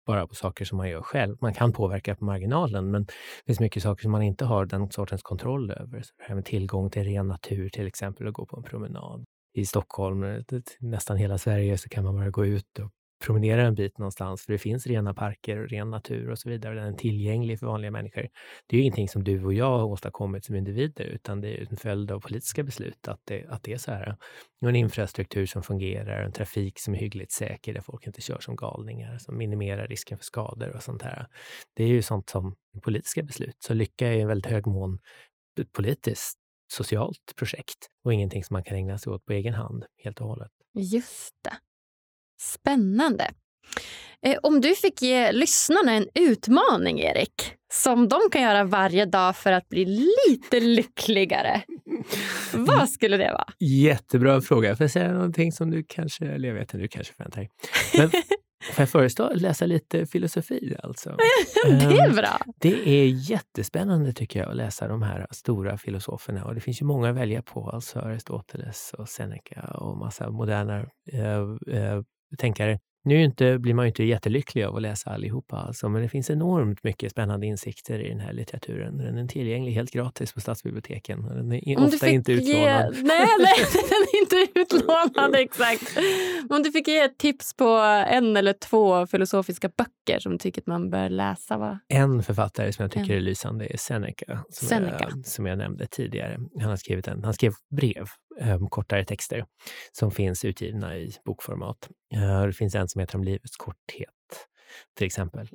bara på saker som man gör själv. Man kan påverka på marginalen, men det finns mycket saker som man inte har den sortens kontroll över. Så det här med tillgång till ren natur till exempel, och gå på en promenad. I Stockholm, eh, nästan hela Sverige, så kan man bara gå ut och promenera en bit någonstans, för det finns rena parker och ren natur och så vidare. Den är tillgänglig för vanliga människor. Det är ju ingenting som du och jag har åstadkommit som individer, utan det är en följd av politiska beslut att det, att det är så här. Och en infrastruktur som fungerar, en trafik som är hyggligt säker, där folk inte kör som galningar, som minimerar risken för skador och sånt här. Det är ju sånt som politiska beslut. Så lycka är i väldigt hög mån ett politiskt socialt projekt och ingenting som man kan ägna sig åt på egen hand helt och hållet. Just det. Spännande. Eh, om du fick ge lyssnarna en utmaning, Erik, som de kan göra varje dag för att bli lite lyckligare, vad skulle det vara? Jättebra fråga. Får jag säga någonting som du kanske, eller jag vet inte, du kanske förväntar dig. Men får jag föreslå att läsa lite filosofi alltså? det är ehm, bra. Det är jättespännande tycker jag att läsa de här stora filosoferna och det finns ju många att välja på, alltså Aristoteles och Seneca och massa moderna eh, eh, tänkare. Nu inte, blir man ju inte jättelycklig av att läsa allihopa, alltså, men det finns enormt mycket spännande insikter i den här litteraturen. Den är tillgänglig helt gratis på stadsbiblioteken. Den är Om ofta inte utlånad. Ge... Nej, nej, den är inte utlånad, exakt. Om du fick ge ett tips på en eller två filosofiska böcker som du tycker att man bör läsa? Va? En författare som jag tycker en. är lysande är Seneca, som, Seneca. Jag, som jag nämnde tidigare. Han, har skrivit en, han skrev brev kortare texter som finns utgivna i bokformat. Uh, det finns en som heter Om livets korthet till exempel,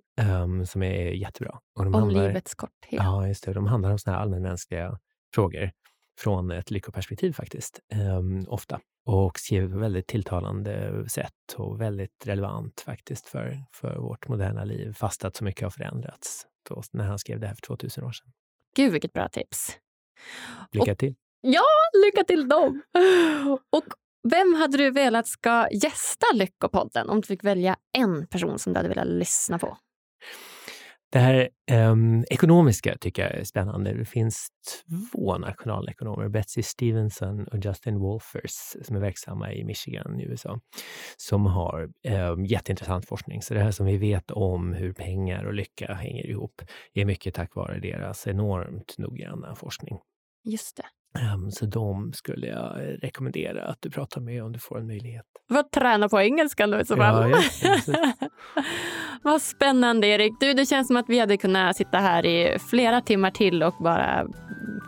um, som är jättebra. Och de om handlar, livets korthet? Ja, just det. De handlar om såna här allmänmänskliga frågor från ett lyckoperspektiv faktiskt, um, ofta. Och skriver på väldigt tilltalande sätt och väldigt relevant faktiskt för, för vårt moderna liv, fast att så mycket har förändrats då, när han skrev det här för 2000 år sedan. Gud, vilket bra tips! Lycka till! Ja, lycka till dem! Och vem hade du velat ska gästa Lyckopodden om du fick välja en person som du hade velat lyssna på? Det här um, ekonomiska tycker jag är spännande. Det finns två nationalekonomer, Betsy Stevenson och Justin Wolfers, som är verksamma i Michigan i USA, som har um, jätteintressant forskning. Så det här som vi vet om hur pengar och lycka hänger ihop är mycket tack vare deras enormt noggranna forskning. Just det. Um, så de skulle jag rekommendera att du pratar med om du får en möjlighet. Vad träna på engelskan då i så fall. Ja, ja, Vad spännande Erik. Du, det känns som att vi hade kunnat sitta här i flera timmar till och bara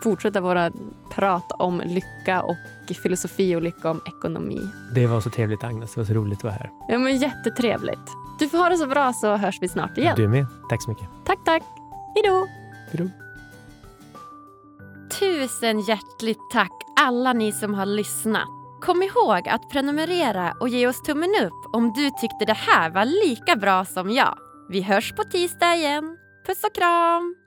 fortsätta våra prat om lycka och filosofi och lycka om ekonomi. Det var så trevligt Agnes, det var så roligt att vara här. Ja men jättetrevligt. Du får ha det så bra så hörs vi snart igen. Du med. Tack så mycket. Tack, tack. Hej då. Hej då. Tusen hjärtligt tack alla ni som har lyssnat. Kom ihåg att prenumerera och ge oss tummen upp om du tyckte det här var lika bra som jag. Vi hörs på tisdag igen. Puss och kram!